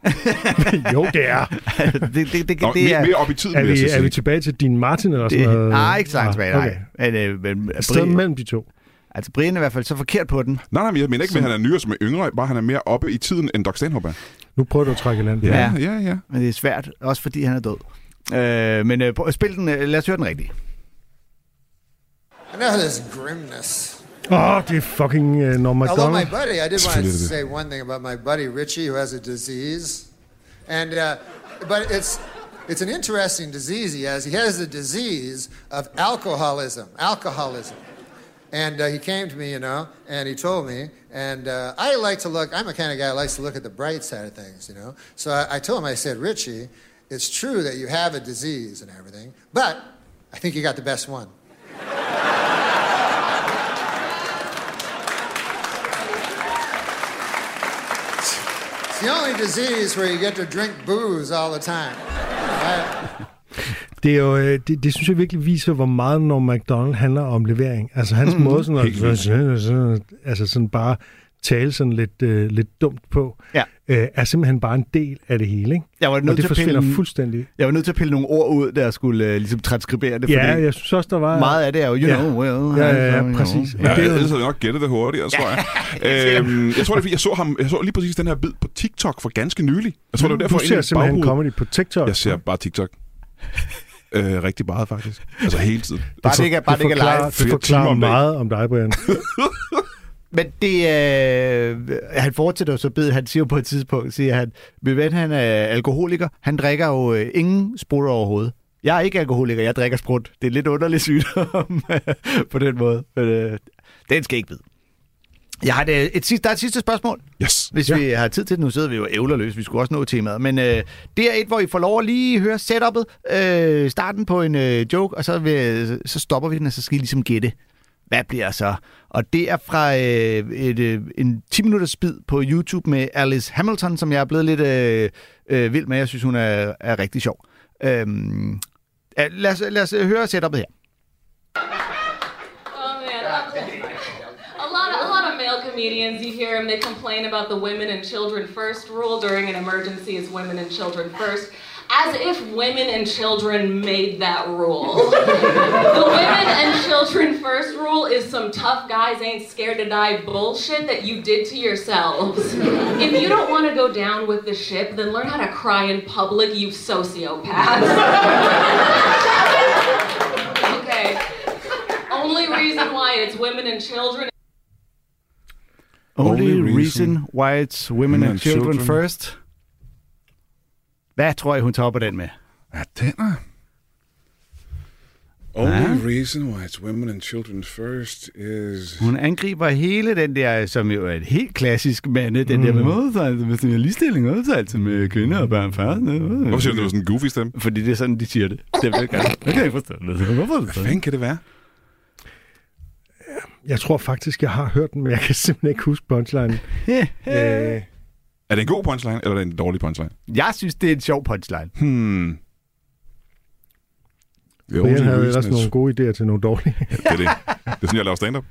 [SPEAKER 4] jo, det er.
[SPEAKER 6] det, det, det,
[SPEAKER 5] Nå,
[SPEAKER 6] det
[SPEAKER 5] mere,
[SPEAKER 6] er...
[SPEAKER 5] mere op i tiden,
[SPEAKER 4] Er
[SPEAKER 5] vil jeg
[SPEAKER 4] vi,
[SPEAKER 5] så
[SPEAKER 4] er vi tilbage til din Martin eller sådan
[SPEAKER 6] Det,
[SPEAKER 4] noget?
[SPEAKER 6] nej, ikke så langt tilbage, nej.
[SPEAKER 4] Okay.
[SPEAKER 6] Men, øh, men,
[SPEAKER 4] Et sted
[SPEAKER 6] Brian,
[SPEAKER 4] mellem de to.
[SPEAKER 6] altså, Brian er i hvert fald så forkert på den.
[SPEAKER 5] Nej, nej, men jeg mener ikke, at han er nyere som er yngre, bare han er mere oppe i tiden, end Doc Stanhope er.
[SPEAKER 4] Nu prøver du at trække land.
[SPEAKER 6] Ja.
[SPEAKER 5] ja, ja.
[SPEAKER 6] Men det er svært, også fordi han er død. Øh, men øh, prøv- spil den, øh, lad os høre den rigtige.
[SPEAKER 9] I know this grimness.
[SPEAKER 4] Oh, er fucking uh, Norm
[SPEAKER 9] Although my buddy, I did want to say one thing about my buddy Richie, who has a disease, and uh, but it's it's an interesting disease he has. He has the disease of alcoholism. Alcoholism. And uh, he came to me, you know, and he told me, and uh, I like to look. I'm a kind of guy who likes to look at the bright side of things, you know. So I, I told him, I said, Richie, it's true that you have a disease and everything, but I think you got the best one. It's the only disease where you get to drink booze all the time. Right?
[SPEAKER 4] Det, er jo, øh, det, det synes jeg virkelig viser, hvor meget Norm MacDonald handler om levering. Altså hans mm, måde sådan at, altså sådan bare tale sådan lidt, øh, lidt dumt på,
[SPEAKER 6] Ja.
[SPEAKER 4] øh, er simpelthen bare en del af det hele. Ikke?
[SPEAKER 6] Jeg var
[SPEAKER 4] Og
[SPEAKER 6] nødt
[SPEAKER 4] det
[SPEAKER 6] til at
[SPEAKER 4] forsvinder
[SPEAKER 6] pille,
[SPEAKER 4] fuldstændig.
[SPEAKER 6] jeg var nødt til at pille nogle ord ud, der skulle øh, ligesom transkribere det.
[SPEAKER 4] Ja,
[SPEAKER 6] fordi
[SPEAKER 4] jeg synes også, der var...
[SPEAKER 6] meget af det er jo, you
[SPEAKER 4] Ja.
[SPEAKER 6] know, well,
[SPEAKER 4] Ja, ja,
[SPEAKER 6] I
[SPEAKER 4] ja, præcis.
[SPEAKER 5] Ja,
[SPEAKER 4] det er jo-
[SPEAKER 5] ellers havde jeg nok gættet det hurtigere, tror jeg. øhm, jeg tror, det er, fordi jeg så, ham, jeg så lige præcis den her bid på TikTok for ganske nylig. Jeg tror, det var derfor,
[SPEAKER 4] du ser simpelthen comedy på TikTok.
[SPEAKER 5] Jeg ser bare TikTok. øh, rigtig meget, faktisk. Altså hele tiden.
[SPEAKER 6] Bare det ikke er, bare det ikke er live.
[SPEAKER 4] det forklarer meget om dig, Brian.
[SPEAKER 6] Men det, øh, han fortsætter så bed, han siger på et tidspunkt, siger han, min ven han er alkoholiker, han drikker jo øh, ingen sprut overhovedet. Jeg er ikke alkoholiker, jeg drikker sprut. Det er lidt underlig sygdom på den måde. Men, øh, den skal ikke vide. Jeg har et, et, sidste, der er et sidste spørgsmål,
[SPEAKER 5] Yes.
[SPEAKER 6] hvis ja. vi har tid til det. Nu sidder vi jo ævlerløs, vi skulle også nå temaet. Men øh, det er et, hvor I får lov at lige høre setupet, øh, starten på en øh, joke, og så, vil, så stopper vi den, og så skal I ligesom gætte, hvad bliver så? Og det er fra øh, et, øh, en 10-minutters bid på YouTube med Alice Hamilton, som jeg er blevet lidt øh, øh, vild med. Jeg synes, hun er, er rigtig sjov. Øhm, lad, os, lad os øh, høre setupet her.
[SPEAKER 10] Oh a lot a lot of male comedians. You hear them; they complain about the women and children first rule during an emergency. is women and children first. As if women and children made that rule. the women and children first rule is some tough guys ain't scared to die bullshit that you did to yourselves. If you don't want to go down with the ship, then learn how to cry in public, you sociopaths. okay. Only reason why it's women and children
[SPEAKER 6] Only,
[SPEAKER 5] Only
[SPEAKER 6] reason,
[SPEAKER 5] reason
[SPEAKER 6] why it's women and children, first. Hvad tror I, hun topper den med?
[SPEAKER 5] Ja, den er... Only reason why it's women and children first is...
[SPEAKER 6] Hun angriber hele den der, som jo er et helt klassisk mande, den der med modsætelse, med sådan en ligestilling, modsætelse med kvinder og børn først.
[SPEAKER 5] Hvorfor siger du, det var sådan en goofy stemme?
[SPEAKER 6] Fordi det er sådan, de siger det. Det vil jeg gerne. Jeg kan ikke forstå det. Hvorfor er det
[SPEAKER 5] Hvad fanden kan det være?
[SPEAKER 4] Jeg tror faktisk, jeg har hørt den, men jeg kan simpelthen ikke huske punchline. øh,
[SPEAKER 5] Er det en god punchline, eller er det en dårlig punchline?
[SPEAKER 6] Jeg synes, det er en sjov punchline.
[SPEAKER 5] Hmm. The
[SPEAKER 4] Brian havde ellers
[SPEAKER 5] is-
[SPEAKER 4] nogle gode idéer til nogle dårlige.
[SPEAKER 5] Det er det. Det er sådan, jeg laver stand-up.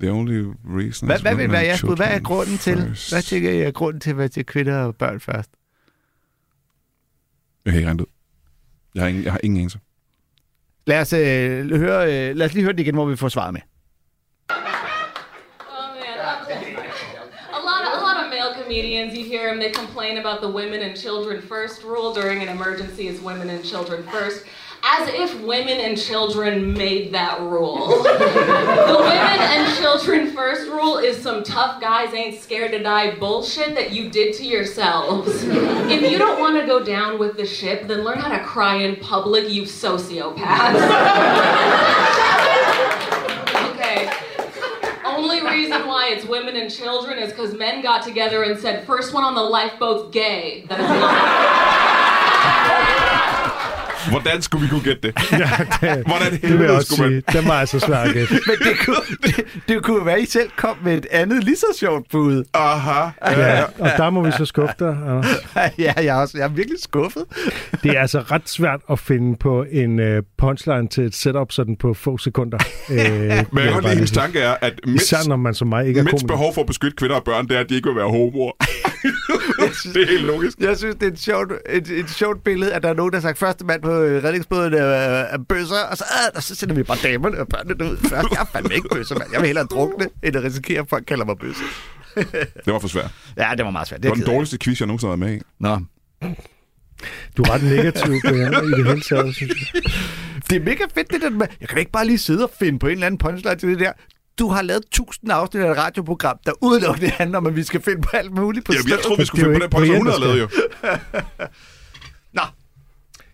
[SPEAKER 5] The only reason
[SPEAKER 6] Hvad, hvad vil være jeres bud? Hvad er grunden til?
[SPEAKER 5] first.
[SPEAKER 6] Hvad tænker I er grunden til, hvad til kvinder og børn først?
[SPEAKER 5] Jeg kan ikke regne det ud. Jeg har ingen, jeg har ingen anelse.
[SPEAKER 6] Lad os, øh, høre, øh, lad os lige høre det igen, hvor vi får svaret med.
[SPEAKER 10] Comedians, you hear them, they complain about the women and children first rule during an emergency is women and children first. As if women and children made that rule. the women and children first rule is some tough guys ain't scared to die bullshit that you did to yourselves. if you don't want to go down with the ship, then learn how to cry in public, you sociopaths. okay. The only reason why it's women and children is because men got together and said, first one on the lifeboat's gay. That is.
[SPEAKER 5] Hvordan skulle vi kunne gætte det? Hvordan
[SPEAKER 4] Det vil jeg også
[SPEAKER 5] man...
[SPEAKER 4] sige. Den var altså svær at gætte.
[SPEAKER 6] Men det kunne, det, det kunne være, at I selv kom med et andet lige så sjovt bud.
[SPEAKER 5] Aha.
[SPEAKER 4] Ja, og der må vi så skuffe dig, Anders.
[SPEAKER 6] ja, jeg er, også, jeg er virkelig skuffet.
[SPEAKER 4] Det er altså ret svært at finde på en uh, punchline til et setup sådan på få sekunder. Øh,
[SPEAKER 5] Men jeg
[SPEAKER 4] lige
[SPEAKER 5] hendes tanke er, at mænds,
[SPEAKER 4] Især når man som mig ikke er komiker.
[SPEAKER 5] behov for at beskytte kvinder og børn, det er, at de ikke vil være homoer. det er helt logisk.
[SPEAKER 6] Jeg synes, det er et sjovt, et, et sjovt billede, at der er nogen, der har sagt, første mand på øh, redningsbåden er, er bøsser, og så, øh, og så sender vi bare damerne og børnene ud først. Jeg er fandme ikke bøsser, mand. Jeg vil hellere drukne, end at risikere, at folk kalder mig bøsse.
[SPEAKER 5] Det var for svært.
[SPEAKER 6] Ja, det var meget svært.
[SPEAKER 5] Det var
[SPEAKER 6] er
[SPEAKER 5] den dårligste quiz, jeg nogensinde har været med i.
[SPEAKER 6] Nå.
[SPEAKER 4] Du er ret negativ Brian, i det hele taget, synes jeg.
[SPEAKER 6] Det er mega fedt, det der med, jeg kan ikke bare lige sidde og finde på en eller anden punchline til det der. Du har lavet tusind afsnit af et radioprogram, der udelukkende handler om, at vi skal finde på alt muligt på
[SPEAKER 5] Jamen, jeg troede, vi skulle
[SPEAKER 4] Det
[SPEAKER 5] finde på den podcast, hun
[SPEAKER 4] der
[SPEAKER 5] lavet jo.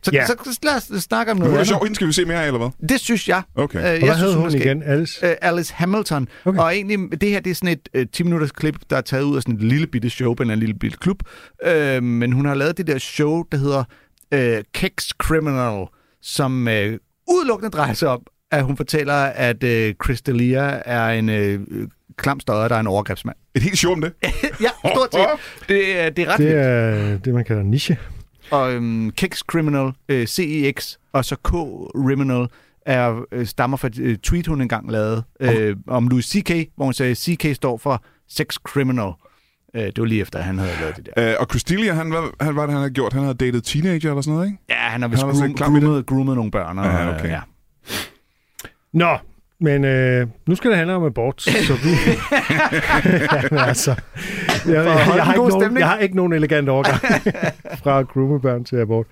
[SPEAKER 6] Så,
[SPEAKER 4] Ja.
[SPEAKER 6] så, så lad os snakke om noget
[SPEAKER 5] det
[SPEAKER 6] andet.
[SPEAKER 5] sjovt, hende skal vi se mere af, eller hvad?
[SPEAKER 6] Det synes jeg.
[SPEAKER 5] Okay.
[SPEAKER 6] Øh,
[SPEAKER 5] Og
[SPEAKER 6] jeg
[SPEAKER 4] hvad
[SPEAKER 6] synes,
[SPEAKER 4] hun
[SPEAKER 6] skæg.
[SPEAKER 4] igen? Alice?
[SPEAKER 6] Øh, Alice Hamilton.
[SPEAKER 4] Okay.
[SPEAKER 6] Og egentlig, det her det er sådan et øh, 10 minutters klip, der er taget ud af sådan et lille bitte show på en lille bitte klub. Øh, men hun har lavet det der show, der hedder øh, Kex Criminal, som øh, udelukkende drejer sig om, at hun fortæller, at øh, Chris D'Elia er en øh, klam stodder, der er en overgrebsmand.
[SPEAKER 5] Et helt show om det.
[SPEAKER 6] ja, stort set. Det, er- det er ret
[SPEAKER 4] Det
[SPEAKER 6] vildt.
[SPEAKER 4] er det, man kalder niche.
[SPEAKER 6] Og øhm, Kex Criminal, øh, CEX, og så K-Criminal, er, øh, stammer fra et øh, tweet, hun engang lavede øh, om Louis C.K., hvor hun sagde, CK står for Sex Criminal. Øh, det var lige efter, at han havde lavet det der.
[SPEAKER 5] Uh, og Christelia, han, hvad, han, hvad var det, han havde gjort? Han havde datet teenager eller sådan noget, ikke?
[SPEAKER 6] Ja, han har vist
[SPEAKER 5] Han
[SPEAKER 6] groom, groomet, groomet nogle børn. Og,
[SPEAKER 5] Ja, okay.
[SPEAKER 6] øh, ja.
[SPEAKER 4] Nå, men øh, nu skal det handle om abort, så vi... Jamen, altså, jeg, jeg, jeg, har ikke nogen, jeg har ikke nogen elegant overgang fra groomebørn til abort.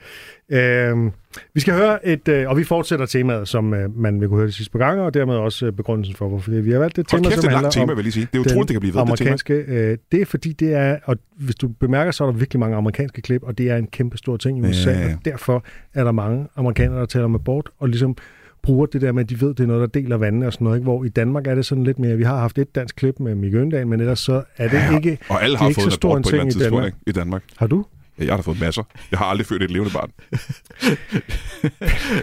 [SPEAKER 4] Øhm, vi skal høre et, øh, og vi fortsætter temaet, som øh, man vil kunne høre de sidste par gange, og dermed også øh, begrundelsen for, hvorfor vi har valgt et
[SPEAKER 5] Hold
[SPEAKER 4] tema,
[SPEAKER 5] kæft,
[SPEAKER 4] som
[SPEAKER 5] det er
[SPEAKER 4] handler
[SPEAKER 5] tema,
[SPEAKER 4] om
[SPEAKER 5] vil jeg lige sige. Det er utroligt, det kan blive ved, det tema.
[SPEAKER 4] amerikanske, øh, det er fordi, det er, og hvis du bemærker, så er der virkelig mange amerikanske klip, og det er en kæmpe stor ting i USA,
[SPEAKER 5] Ja, ja.
[SPEAKER 4] og derfor er der mange amerikanere, der taler om abort, og ligesom bruger det der med, at de ved, det er noget, der deler vandene og sådan noget, ikke? hvor i Danmark er det sådan lidt mere, vi har haft et dansk klip med Mikke Øndal, men ellers så er det
[SPEAKER 5] Ja,
[SPEAKER 4] ikke,
[SPEAKER 5] Og alle
[SPEAKER 4] det er
[SPEAKER 5] har
[SPEAKER 4] ikke
[SPEAKER 5] fået
[SPEAKER 4] så
[SPEAKER 5] en
[SPEAKER 4] stor en ting i
[SPEAKER 5] tidspunkt
[SPEAKER 4] Danmark.
[SPEAKER 5] ikke? i Danmark.
[SPEAKER 4] Har du?
[SPEAKER 5] Ja, jeg har da fået masser. Jeg har aldrig født et levende barn.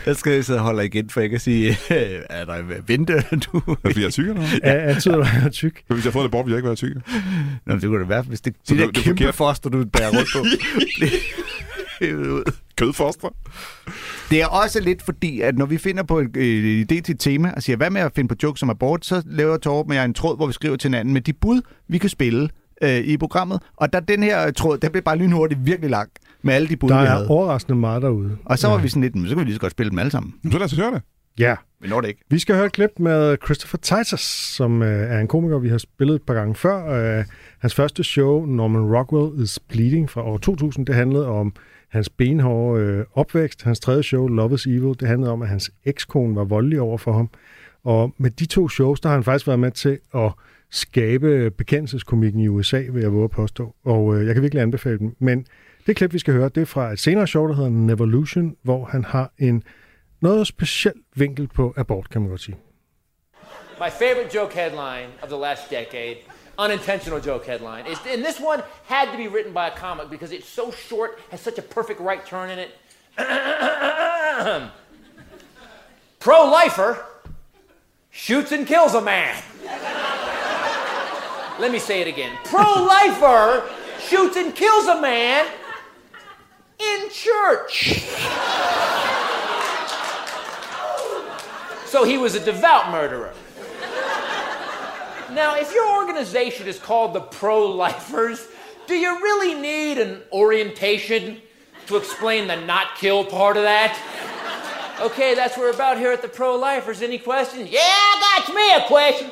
[SPEAKER 6] Jeg skal sidde og holde igen, for jeg kan sige, øh, er der en vente, du...
[SPEAKER 5] Er det, fordi jeg er tyk eller noget?
[SPEAKER 4] Ja. Antyder du, at jeg er tyk?
[SPEAKER 5] Hvis jeg har fået en abort, vil jeg ikke være tyk.
[SPEAKER 6] Nå, men det kunne da være, hvis det,
[SPEAKER 5] Så
[SPEAKER 6] det, der
[SPEAKER 5] det- det er
[SPEAKER 6] kæmpe
[SPEAKER 5] forkert.
[SPEAKER 6] foster, du bærer rundt på. ud.
[SPEAKER 5] Kødfoster.
[SPEAKER 6] Det er også lidt fordi, at når vi finder på en øh, idé til et tema, og siger, hvad med at finde på jokes som abort, så laver Torben og jeg en tråd, hvor vi skriver til hinanden med de bud, vi kan spille øh, i programmet. Og der den her tråd, den blev bare lynhurtigt virkelig lang med alle de bud,
[SPEAKER 4] Der
[SPEAKER 6] vi
[SPEAKER 4] er
[SPEAKER 6] havde.
[SPEAKER 4] overraskende meget derude.
[SPEAKER 6] Og så var vi sådan lidt, "Men så kan vi lige så godt spille dem alle sammen.
[SPEAKER 5] Så lad os høre det.
[SPEAKER 4] Ja.
[SPEAKER 6] Vi når det ikke.
[SPEAKER 4] Vi skal høre et klip med Christopher Titus, som øh, er en komiker, vi har spillet et par gange før. Øh, hans første show, Norman Rockwell is Bleeding fra år 2000, det handlede om hans benhårde øh, opvækst. Hans tredje show, Love is Evil, det handlede om, at hans ekskone var voldelig over for ham. Og med de to shows, der har han faktisk været med til at skabe bekendelseskomikken i USA, vil jeg våge at påstå. Og øh, jeg kan virkelig anbefale dem. Men det klip, vi skal høre, det er fra et senere show, der hedder Nevolution, hvor han har en noget speciel vinkel på abort, kan man godt sige.
[SPEAKER 11] My favorite joke headline of the last decade, unintentional joke headline, is, and this one had to be written by a comic because it's so short, has such a perfect right turn in it. Pro-lifer shoots and kills a man. Let me say it again. Pro-lifer shoots and kills a man in church. So he was a devout murderer. Now, if your organization is called the Pro Lifers, do you really need an orientation to explain the not kill part of that? Okay, that's what we're about here at the Pro Lifers. Any questions? Yeah, I got me a question.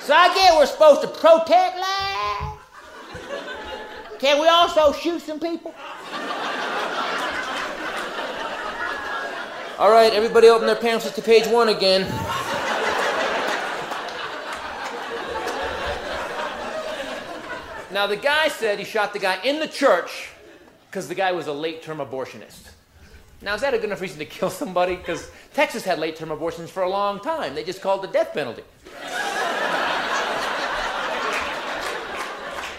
[SPEAKER 11] So I get we're supposed to protect life. Can we also shoot some people? All right, everybody open their pamphlets to page one again. Now, the guy said he shot the guy in the church because the guy was a late term abortionist. Now, is that a good enough reason to kill somebody? Because Texas had late term abortions for a long time. They just called the death penalty.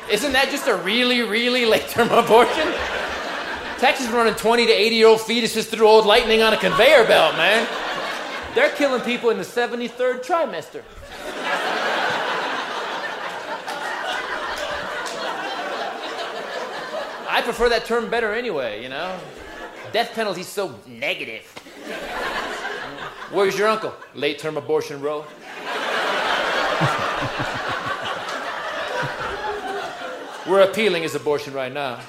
[SPEAKER 11] Isn't that just a really, really late term abortion? Texas running 20 to 80 year old fetuses through old lightning on a conveyor belt, man. They're killing people in the 73rd trimester. I prefer that term better anyway, you know? Death penalty's so negative. Where's your uncle? Late term abortion row. We're appealing his abortion right now.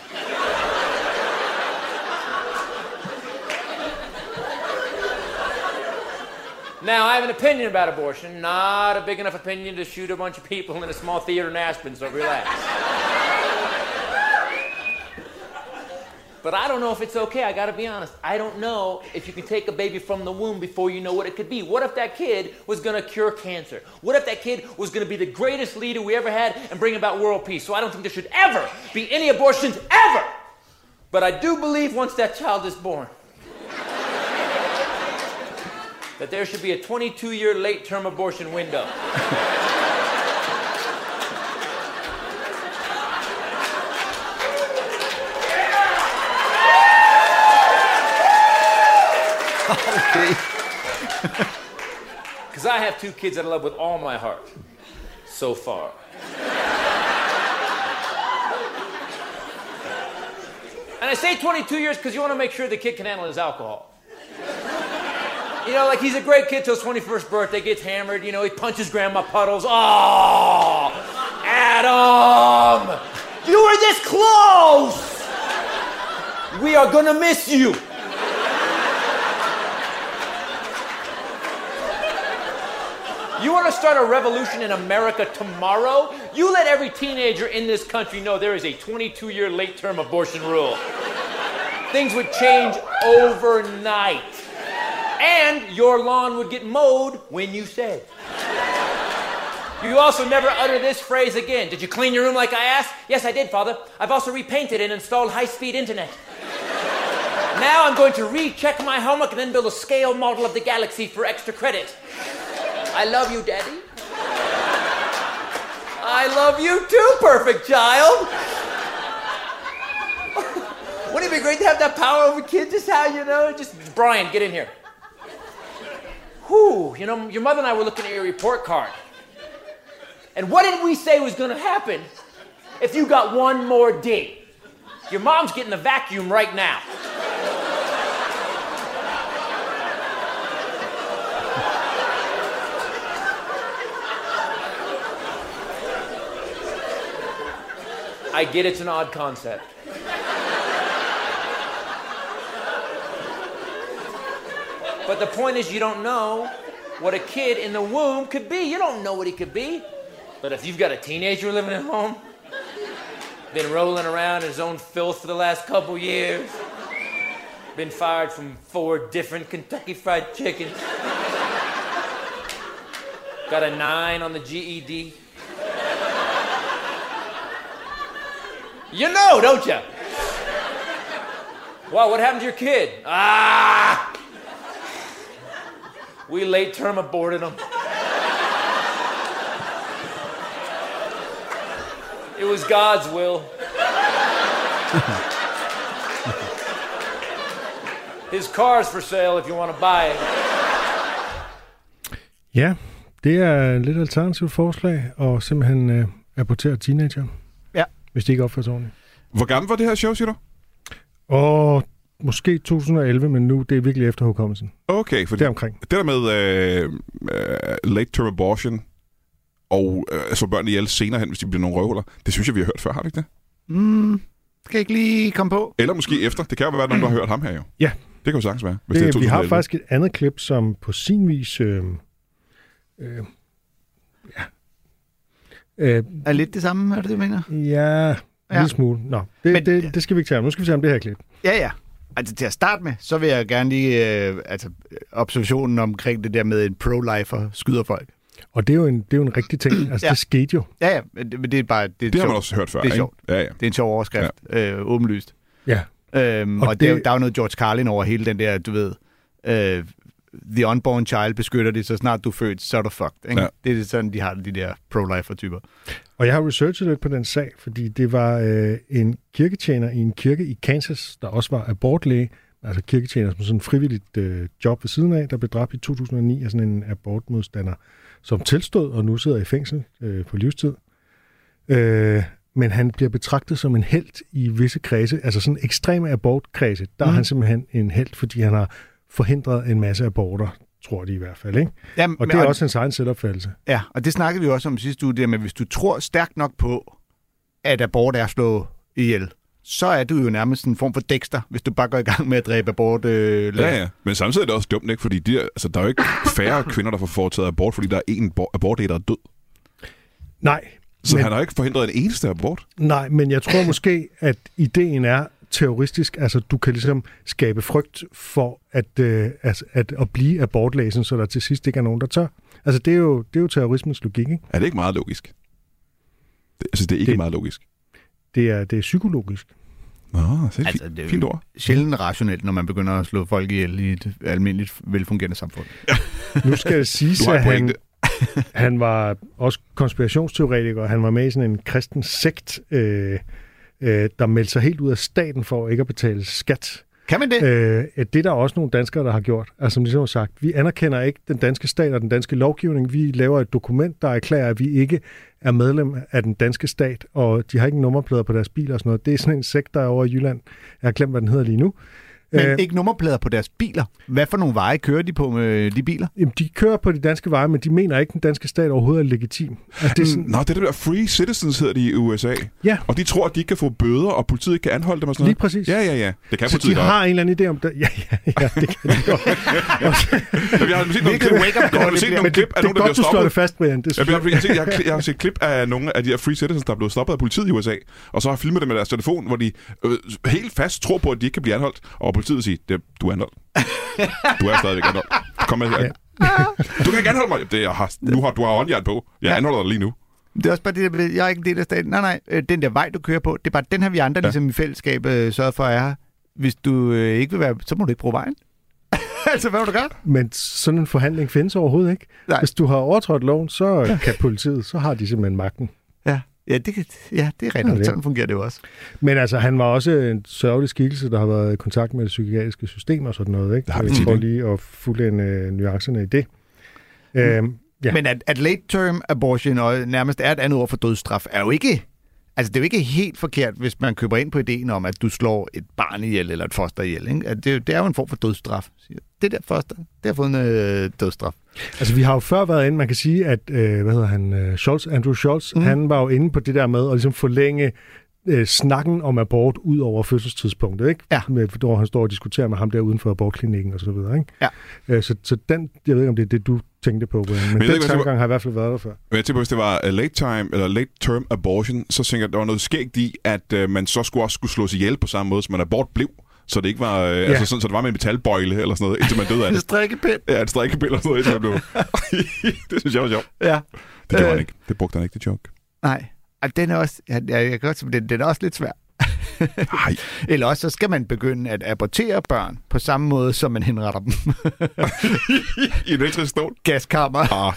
[SPEAKER 11] Now, I have an opinion about abortion, not a big enough opinion to shoot a bunch of people in a small theater in Aspen, so relax. But I don't know if it's okay. I gotta be honest. I don't know if you can take a baby from the womb before you know what it could be. What if that kid was gonna cure cancer? What if that kid was gonna be the greatest leader we ever had and bring about world peace? So I don't think there should ever be any abortions, ever! But I do believe once that child is born, that there should be a 22 year late term abortion window. Because I have two kids that I love with all my heart. So far. and I say 22 years because you want to make sure the kid can handle his alcohol. You know, like he's a great kid till his 21st birthday, gets hammered, you know, he punches grandma puddles. Oh, Adam! You were this close! We are gonna miss you. You want start a revolution in America tomorrow? You let every teenager in this country know there is a 22 year late term abortion rule. Things would change overnight. And your lawn would get mowed when you said. You also never utter this phrase again. Did you clean your room like I asked? Yes, I did, Father. I've also repainted and installed high speed internet. Now I'm going to recheck my homework and then build a scale model of the galaxy for extra credit. I love you, Daddy. I love you too, perfect child. Wouldn't it be great to have that power over kids? Just how, you know, just Brian, get in here. Whew, you know, your mother and I were looking at your report card. And what did we say was going to happen if you got one more D? Your mom's getting the vacuum right now. I get it's an odd concept. But the point is, you don't know what a kid in the womb could be. You don't know what he could be. But if you've got a teenager living at home, been rolling around in his own filth for the last couple years, been fired from four different Kentucky Fried Chickens, got a nine on the GED. You know, don't you? Wow, what happened to your kid? Ah! We late term aborted him. It was God's will. His car's for sale if you want to buy it.
[SPEAKER 4] Ja, det er lidt alternativt forslag, og simpelthen øh, abortere teenager. Hvis de ikke opfører sig ordentligt.
[SPEAKER 5] Hvor gammel var det her show, siger du?
[SPEAKER 4] Og måske 2011, men nu det er virkelig efter hukommelsen.
[SPEAKER 5] Okay, for
[SPEAKER 4] Det er omkring.
[SPEAKER 5] det der med øh, øh, late term abortion og øh, så børn ihjel senere hen, hvis de bliver nogle røvhuller, det synes jeg, vi har hørt før, har vi ikke det?
[SPEAKER 6] Mm, skal jeg ikke lige komme på?
[SPEAKER 5] Eller måske efter. Det kan jo være, at nogen, der har hørt ham her jo.
[SPEAKER 4] Ja.
[SPEAKER 5] Det kan jo sagtens være. Hvis
[SPEAKER 4] Det,
[SPEAKER 5] det, er
[SPEAKER 4] vi har
[SPEAKER 5] 2011.
[SPEAKER 4] faktisk et andet klip, som på sin vis... Øh, øh, ja. Øh,
[SPEAKER 6] Er lidt det samme, er det det, du mener?
[SPEAKER 4] ja, en
[SPEAKER 6] Ja.
[SPEAKER 4] lille smule. Nå, det,
[SPEAKER 6] Men-
[SPEAKER 4] det, det skal vi ikke tage om. Nu skal vi tage om det her klip.
[SPEAKER 6] Ja, ja. Altså til at starte med, så vil jeg gerne lige øh, altså, observationen omkring det der med en pro-lifer skyder folk.
[SPEAKER 4] Og det er jo en, det er jo en rigtig ting. Altså,
[SPEAKER 6] Ja.
[SPEAKER 4] det skete jo.
[SPEAKER 6] Ja, ja, men det, men det er bare... Det, er
[SPEAKER 5] Det har man
[SPEAKER 6] sjovt.
[SPEAKER 5] også hørt før,
[SPEAKER 6] Det er sjovt.
[SPEAKER 5] Ja, ja.
[SPEAKER 6] Det er en sjov overskrift, ja. øh, åbenlyst.
[SPEAKER 4] Ja.
[SPEAKER 6] Øhm, og
[SPEAKER 4] Og
[SPEAKER 6] det,
[SPEAKER 4] det-
[SPEAKER 6] der er jo noget George Carlin over hele den der, du ved, øh, the unborn child beskytter det, så snart du er født, så er du fucked. Ikke?
[SPEAKER 5] Ja.
[SPEAKER 6] Det er sådan, de har de der pro-lifer-typer.
[SPEAKER 4] Og jeg har researchet lidt på den sag, fordi det var øh, en kirketjener i en kirke i Kansas, der også var abortlæge, altså kirketjener som sådan en frivilligt øh, job ved siden af, der blev dræbt i 2009 af sådan en abortmodstander, som tilstod og nu sidder i fængsel øh, på livstid. Øh, men han bliver betragtet som en held i visse kredse, altså sådan ekstreme abortkredse. Der mm. er han simpelthen en held, fordi han har forhindret en masse aborter, tror de i hvert fald. Ikke?
[SPEAKER 6] Jamen,
[SPEAKER 4] Og det er også hans egen selvopfattelse.
[SPEAKER 6] Ja, og det snakkede vi også om sidste uge, det med, hvis du tror stærkt nok på, at abort er at slå ihjel, så er du jo nærmest en form for Dexter, hvis du bare går i gang med at dræbe abort. Øh,
[SPEAKER 5] Ja, ja. Men samtidig er det også dumt, ikke? Fordi de altså, der er jo ikke færre kvinder, der får foretaget abort, fordi der er en bo- abortlæge, der er død.
[SPEAKER 4] Nej.
[SPEAKER 5] Så
[SPEAKER 4] men-
[SPEAKER 5] han har ikke forhindret en eneste abort.
[SPEAKER 4] Nej, men jeg tror måske, at ideen er terroristisk. Altså, du kan ligesom skabe frygt for at, øh, at, at, at blive abortlæsen, så der til sidst ikke er nogen, der tør. Altså, det er jo, det er jo terrorismens logik, ikke?
[SPEAKER 5] Er det ikke meget logisk? Det, altså, det er ikke
[SPEAKER 4] Det-
[SPEAKER 5] meget logisk.
[SPEAKER 4] Det er, det er psykologisk.
[SPEAKER 5] Nå, det er
[SPEAKER 6] Altså,
[SPEAKER 5] fint,
[SPEAKER 6] det er
[SPEAKER 5] fint
[SPEAKER 6] jo
[SPEAKER 5] ord.
[SPEAKER 6] sjældent rationelt, når man begynder at slå folk ihjel i et almindeligt velfungerende samfund.
[SPEAKER 4] Nu skal
[SPEAKER 5] Du har
[SPEAKER 4] at han, han var også konspirationsteoretiker. Han var med i sådan en kristen sekt, øh, øh, der meldte sig helt ud af staten for ikke at betale skat.
[SPEAKER 6] Kan man det?
[SPEAKER 4] Øh, det er der også nogle danskere, der har gjort. Altså som ligesom har sagt, vi anerkender ikke den danske stat og den danske lovgivning. Vi laver et dokument, der erklærer, at vi ikke er medlem af den danske stat, og de har ikke nummerplader på deres biler og sådan noget. Det er sådan en sekt, der er over i Jylland. Jeg har glemt, hvad den hedder lige nu.
[SPEAKER 6] Men
[SPEAKER 4] Øh,
[SPEAKER 6] ikke nummerplader på deres biler. Hvad for nogle veje kører de på med de biler?
[SPEAKER 4] Jamen, de kører på de danske veje, men de mener ikke, at den danske stat overhovedet er legitim. Altså, det er sådan,
[SPEAKER 5] Nå, det er det der Free Citizens hedder de i USA.
[SPEAKER 4] Ja.
[SPEAKER 5] Og de tror, at de ikke kan få bøder, og politiet ikke kan anholde dem og sådan
[SPEAKER 4] Lige
[SPEAKER 5] noget.
[SPEAKER 4] præcis.
[SPEAKER 5] Ja, ja, ja. Det kan
[SPEAKER 4] så
[SPEAKER 5] politiet
[SPEAKER 4] de
[SPEAKER 5] godt.
[SPEAKER 4] har en eller anden idé om det. Ja, ja, ja, det kan de godt.
[SPEAKER 5] Jeg har set nogle klip, har
[SPEAKER 6] det
[SPEAKER 5] set
[SPEAKER 6] bliver.
[SPEAKER 5] nogle
[SPEAKER 4] Men det,
[SPEAKER 5] klip
[SPEAKER 4] det
[SPEAKER 5] af
[SPEAKER 4] er
[SPEAKER 5] der
[SPEAKER 4] godt, du slår
[SPEAKER 5] stoppet.
[SPEAKER 4] det fast, Brian. Det
[SPEAKER 5] Jeg,
[SPEAKER 4] synes
[SPEAKER 5] jeg,
[SPEAKER 4] jeg.
[SPEAKER 5] jeg, jeg, jeg, jeg har set klip af nogle af de her free citizens, der er blevet stoppet af politiet i USA, og så har filmet det med deres telefon, hvor de øh, helt fast tror på, at de ikke kan blive anholdt, og politiet siger, det, du er anholdt. Du er stadigvæk anholdt. Kom med her. Du kan ikke anholde mig. Det, jeg har, nu har du har håndjern på. Jeg anholder dig lige nu.
[SPEAKER 6] Det er også bare det, der, jeg er ikke en del af staten. Nej, nej, øh, den der vej, du kører på, det er bare den her, vi andre
[SPEAKER 5] Ja.
[SPEAKER 6] ja. ligesom i fællesskab øh, sørger for at er her. Hvis du øh, ikke vil være, så må du ikke bruge vejen. altså, hvad vil du gøre?
[SPEAKER 4] Men sådan en forhandling findes overhovedet ikke.
[SPEAKER 6] Nej.
[SPEAKER 4] Hvis du har overtrådt loven, så kan politiet, så har de simpelthen magten.
[SPEAKER 6] Ja, ja det, ja, det er
[SPEAKER 4] Ja,
[SPEAKER 6] rigtigt.
[SPEAKER 4] det.
[SPEAKER 6] Sådan fungerer det jo også.
[SPEAKER 4] Men altså, han var også en sørgelig skikkelse, der har været i kontakt med det psykiatriske system og sådan noget. Ikke?
[SPEAKER 5] Det har vi tit, ikke?
[SPEAKER 4] lige at fuldende øh, nuancerne i det. Øhm, ja.
[SPEAKER 6] Men at, at late term abortion og nærmest er et andet ord for dødsstraf, er jo ikke... Altså, det er jo ikke helt forkert, hvis man køber ind på ideen om, at du slår et barn ihjel eller et foster ihjel. Ikke? At det, det er jo en form for dødsstraf. Siger, Det der foster, det har fået en øh, dødsstraf.
[SPEAKER 4] Altså, vi har jo før været inde, man kan sige, at, øh, hvad hedder han, øh, Scholz, Andrew Scholz, mm. Han var jo inde på det der med at ligesom forlænge øh, snakken om abort ud over fødselstidspunktet, ikke?
[SPEAKER 6] Ja.
[SPEAKER 4] Med, hvor han står og diskuterer med ham der uden for abortklinikken og så videre, ikke?
[SPEAKER 6] Ja.
[SPEAKER 4] Øh, så, så den, jeg ved ikke, om det er det, du tænkte på, Brian, men, men den
[SPEAKER 5] det var-
[SPEAKER 4] tankegang har i hvert fald været der før.
[SPEAKER 5] Men jeg tænker, hvis det var uh, late time eller late term abortion, så tænker jeg, at der var noget skægt i, at uh, man så skulle også skulle slås ihjel på samme måde, som en abort blev. Så det ikke var, uh, ja. altså sådan, så det var med en metalbøjle eller sådan noget, indtil man døde af
[SPEAKER 6] En
[SPEAKER 5] det.
[SPEAKER 6] strikkepind.
[SPEAKER 5] Ja, en strikkepind eller sådan noget, indtil man blev... det synes jeg var sjovt.
[SPEAKER 6] Ja.
[SPEAKER 5] Det gjorde
[SPEAKER 6] Øh.
[SPEAKER 5] han ikke. Det brugte han ikke, det joke.
[SPEAKER 6] Nej, og den er også, ja, jeg kan godt sige, den, den er også lidt svær.
[SPEAKER 5] Nej.
[SPEAKER 6] Eller også så skal man begynde at abortere børn på samme måde, som man henretter dem.
[SPEAKER 5] I en elektrisk stol.
[SPEAKER 6] Gaskammer.
[SPEAKER 5] Ah,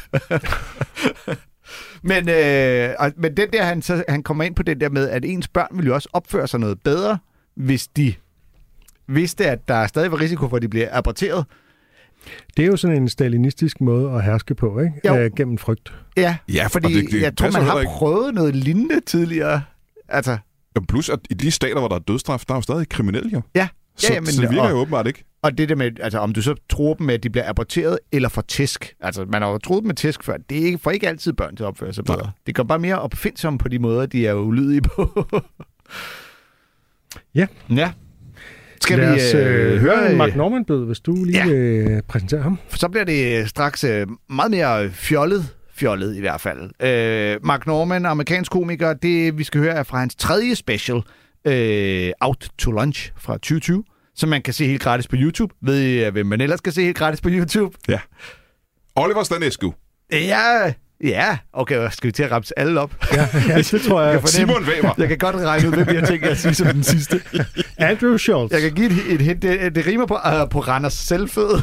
[SPEAKER 6] Men, øh, og, men den der, han, så, han kommer ind på det der med, at ens børn vil jo også opføre sig noget bedre, hvis de vidste, at der er stadig var risiko for, at de bliver aborteret.
[SPEAKER 4] Det er jo sådan en stalinistisk måde at herske på, ikke?
[SPEAKER 6] Jo.
[SPEAKER 4] Øh, gennem frygt.
[SPEAKER 6] Ja,
[SPEAKER 5] Ja,
[SPEAKER 6] fordi
[SPEAKER 5] og det- det
[SPEAKER 6] jeg tror, man har
[SPEAKER 5] ikke.
[SPEAKER 6] prøvet noget lignende tidligere. Altså,
[SPEAKER 5] ja, plus, at i de stater, hvor der er dødstraf, der er jo stadig kriminelle, jo.
[SPEAKER 6] ja.
[SPEAKER 5] Så,
[SPEAKER 6] ja, ja, men,
[SPEAKER 5] så det virker
[SPEAKER 6] og,
[SPEAKER 5] jo åbenbart ikke.
[SPEAKER 6] og det der med, altså om du så tror dem med, at de bliver aborteret eller får tæsk. Altså, man har jo troet dem med tæsk før. Det er ikke, får ikke altid børn til at opføre sig bedre.
[SPEAKER 5] Nej.
[SPEAKER 6] Det går bare mere opfindsomme på de måder, de er ulydige på.
[SPEAKER 4] Ja.
[SPEAKER 6] Ja. Skal
[SPEAKER 4] Lad
[SPEAKER 6] vi
[SPEAKER 4] os
[SPEAKER 6] øh,
[SPEAKER 4] øh,
[SPEAKER 6] høre... øh,
[SPEAKER 4] Mark Norman bød, hvis du lige
[SPEAKER 6] Ja.
[SPEAKER 4] øh, præsentere ham.
[SPEAKER 6] For så bliver det straks øh, meget mere fjollet, fjollet i hvert fald. Øh, Mark Norman, amerikansk komiker, det vi skal høre er fra hans tredje special, øh, Out to Lunch fra 2020, som man kan se helt gratis på YouTube. Ved I, øh, hvem man ellers kan se helt gratis på YouTube?
[SPEAKER 5] Ja. Oliver Stanescu.
[SPEAKER 6] Ja, ja. Okay, skal vi til at ramse alle op?
[SPEAKER 4] Ja, ja det tror jeg.
[SPEAKER 6] Jeg
[SPEAKER 5] Simon Weber.
[SPEAKER 6] Jeg kan godt regne ud, hvem jeg tænker at sige som den sidste.
[SPEAKER 4] Andrew Schultz.
[SPEAKER 6] Jeg kan give et, et hint. Det, det rimer på, uh, på Randers selvfød.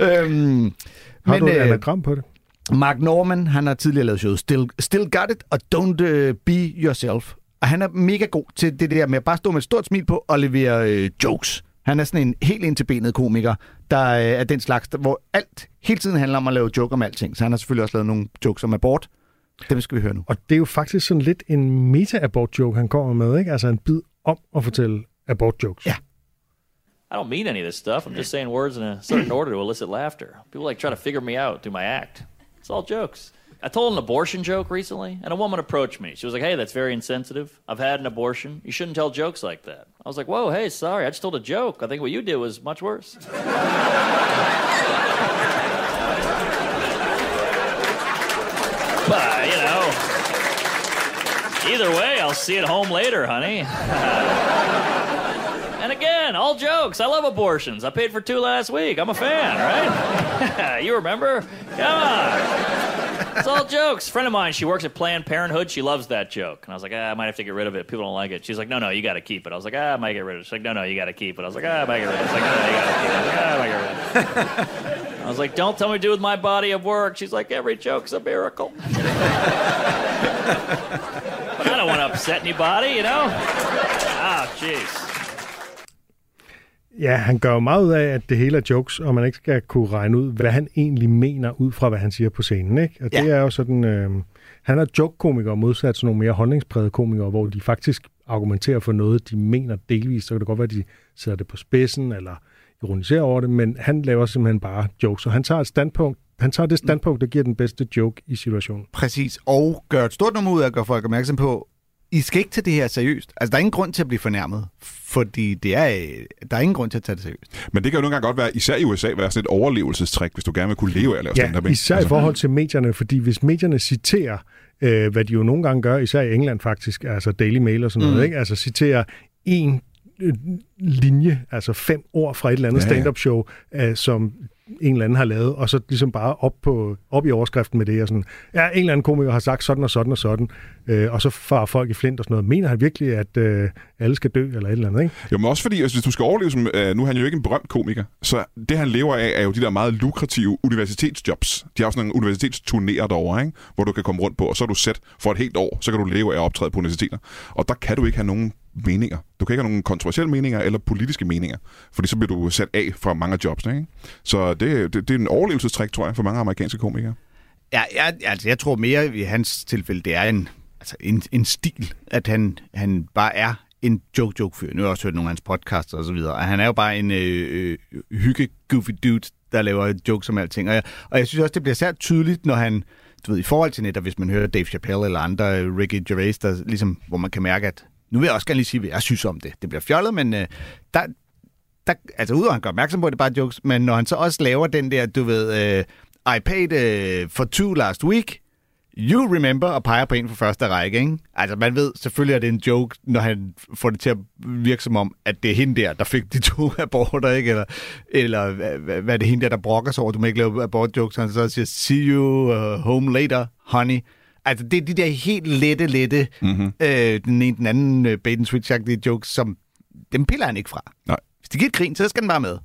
[SPEAKER 6] øhm,
[SPEAKER 4] Har du et
[SPEAKER 6] øh,
[SPEAKER 4] anagram på det?
[SPEAKER 6] Mark Norman, han har tidligere lavet showet Still, Still Got It og Don't uh, Be Yourself. Og han er mega god til det der med at bare stå med et stort smil på og levere øh, jokes. Han er sådan en helt ind til benet komiker, der øh, er den slags, der, hvor alt hele tiden handler om at lave joke om alting. Så han har selvfølgelig også lavet nogle jokes om abort. Dem skal vi høre nu.
[SPEAKER 4] Og det er jo faktisk sådan lidt en meta-abort-joke, han kommer med, ikke? Altså en bid om at fortælle abort-jokes.
[SPEAKER 6] Ja.
[SPEAKER 12] I don't mean any of this stuff. I'm just saying words in a certain order to elicit laughter. People like try to figure me out through my act. It's all jokes. I told an abortion joke recently, and a woman approached me. She was like, "Hey, that's very insensitive. I've had an abortion. You shouldn't tell jokes like that." I was like, "Whoa, hey, sorry. I just told a joke. I think what you did was much worse." but you know, either way, I'll see you at home later, honey. And again, all jokes. I love abortions. I paid for two last week. I'm a fan, right? you remember? Come on. It's all jokes. Friend of mine, she works at Planned Parenthood. She loves that joke. And I was like, ah, I might have to get rid of it. People don't like it. She's like, no, no, you got to keep it. I was like, ah, I might get rid of it. She's like, no, no, you got to keep it. I was like, ah, I might get rid of it. She's like, no, no, you got to keep it. I was like, ah, I might get rid of it. I was like, don't tell me to do with my body of work. She's like, every joke's a miracle. but I don't want to upset anybody, you know? Ah, jeez.
[SPEAKER 4] Ja, han gør jo meget ud af, at det hele er jokes, og man ikke skal kunne regne ud, hvad han egentlig mener, ud fra hvad han siger på scenen. Ikke? Og det
[SPEAKER 6] Ja.
[SPEAKER 4] er jo sådan... Øh, han er joke-komiker modsat til nogle mere holdningsprægede komikere, hvor de faktisk argumenterer for noget, de mener delvist. Så kan det godt være, at de sætter det på spidsen, eller ironiserer over det, men han laver simpelthen bare jokes, og han tager et standpunkt, han tager det standpunkt, der giver den bedste joke i situationen.
[SPEAKER 6] Præcis. Og gør et stort nummer ud af at gøre folk opmærksom på, I skal ikke tage det her seriøst. Altså, der er ingen grund til at blive fornærmet, fordi det er, øh, der er ingen grund til at tage det seriøst.
[SPEAKER 5] Men det kan jo nogle gange godt være, især i USA, være sådan et overlevelsestrik, hvis du gerne vil kunne leve af at lave
[SPEAKER 4] Ja,
[SPEAKER 5] stand-up.
[SPEAKER 4] især i
[SPEAKER 5] Altså,
[SPEAKER 4] forhold til medierne, fordi hvis medierne citerer, øh, hvad de jo nogle gange gør, især i England faktisk, altså Daily Mail og sådan noget,
[SPEAKER 6] Mm.
[SPEAKER 4] ikke? altså citerer en øh, linje, altså fem ord fra et eller andet
[SPEAKER 5] Ja,
[SPEAKER 4] ja,
[SPEAKER 5] ja.
[SPEAKER 4] stand-up show, øh, som en eller anden har lavet, og så ligesom bare op, på, op i overskriften med det, og sådan, ja, en eller anden komiker har sagt sådan og sådan og sådan, øh, og så farer folk i flint og sådan noget. Mener han virkelig, at øh, alle skal dø, eller et eller andet, ikke?
[SPEAKER 5] Jo, men også fordi, altså, hvis du skal overleve som... Øh, nu er han jo ikke en berømt komiker, så det, han lever af, er jo de der meget lukrative universitetsjobs. De har også nogle universitetsturnéer derovre, ikke? hvor du kan komme rundt på, og så er du sæt for et helt år, så kan du leve af at optræde på universiteter. Og der kan du ikke have nogen meninger. Du kan ikke have nogen kontroversielle meninger eller politiske meninger, fordi så bliver du sat af fra mange af jobsene. Ikke? Så det, det, det er en overlevelsestrik, tror jeg, for mange amerikanske komikere.
[SPEAKER 6] Ja, jeg, altså, jeg tror mere i hans tilfælde, det er en, altså, en, en stil, at han, han bare er en joke-joke-fyr. Nu har jeg også hørt nogle af hans podcasts og så videre. Og han er jo bare en øh, øh, hygge-goofy dude, der laver jokes om alting. Og jeg, og jeg synes også, det bliver særligt tydeligt, når han du ved, i forhold til netop, hvis man hører Dave Chappelle eller andre, øh, Ricky Gervais, der ligesom, hvor man kan mærke, at nu vil jeg også gerne lige sige, hvad jeg synes om det. Det bliver fjollet, men øh, der, der, altså udover at han gør opmærksom på, at det bare er jokes, men når han så også laver den der, du ved, øh, I paid øh, for two last week, you remember, og peger på en for første række, ikke? Altså, man ved selvfølgelig, at det er en joke, når han får det til at virke som om, at det er hende der, der fik de to aborter, ikke? Eller, eller hvad, hvad er det hende der, der brokker sig over, du må ikke lave abort-jokes, han så siger, see you uh, home later, honey. Altså, det er de der helt lette, lette, mm-hmm. øh, den ene, den anden uh, bait and switch jokes, som dem piller han ikke fra.
[SPEAKER 5] Nej.
[SPEAKER 6] Hvis det giver et grin, så skal den bare med.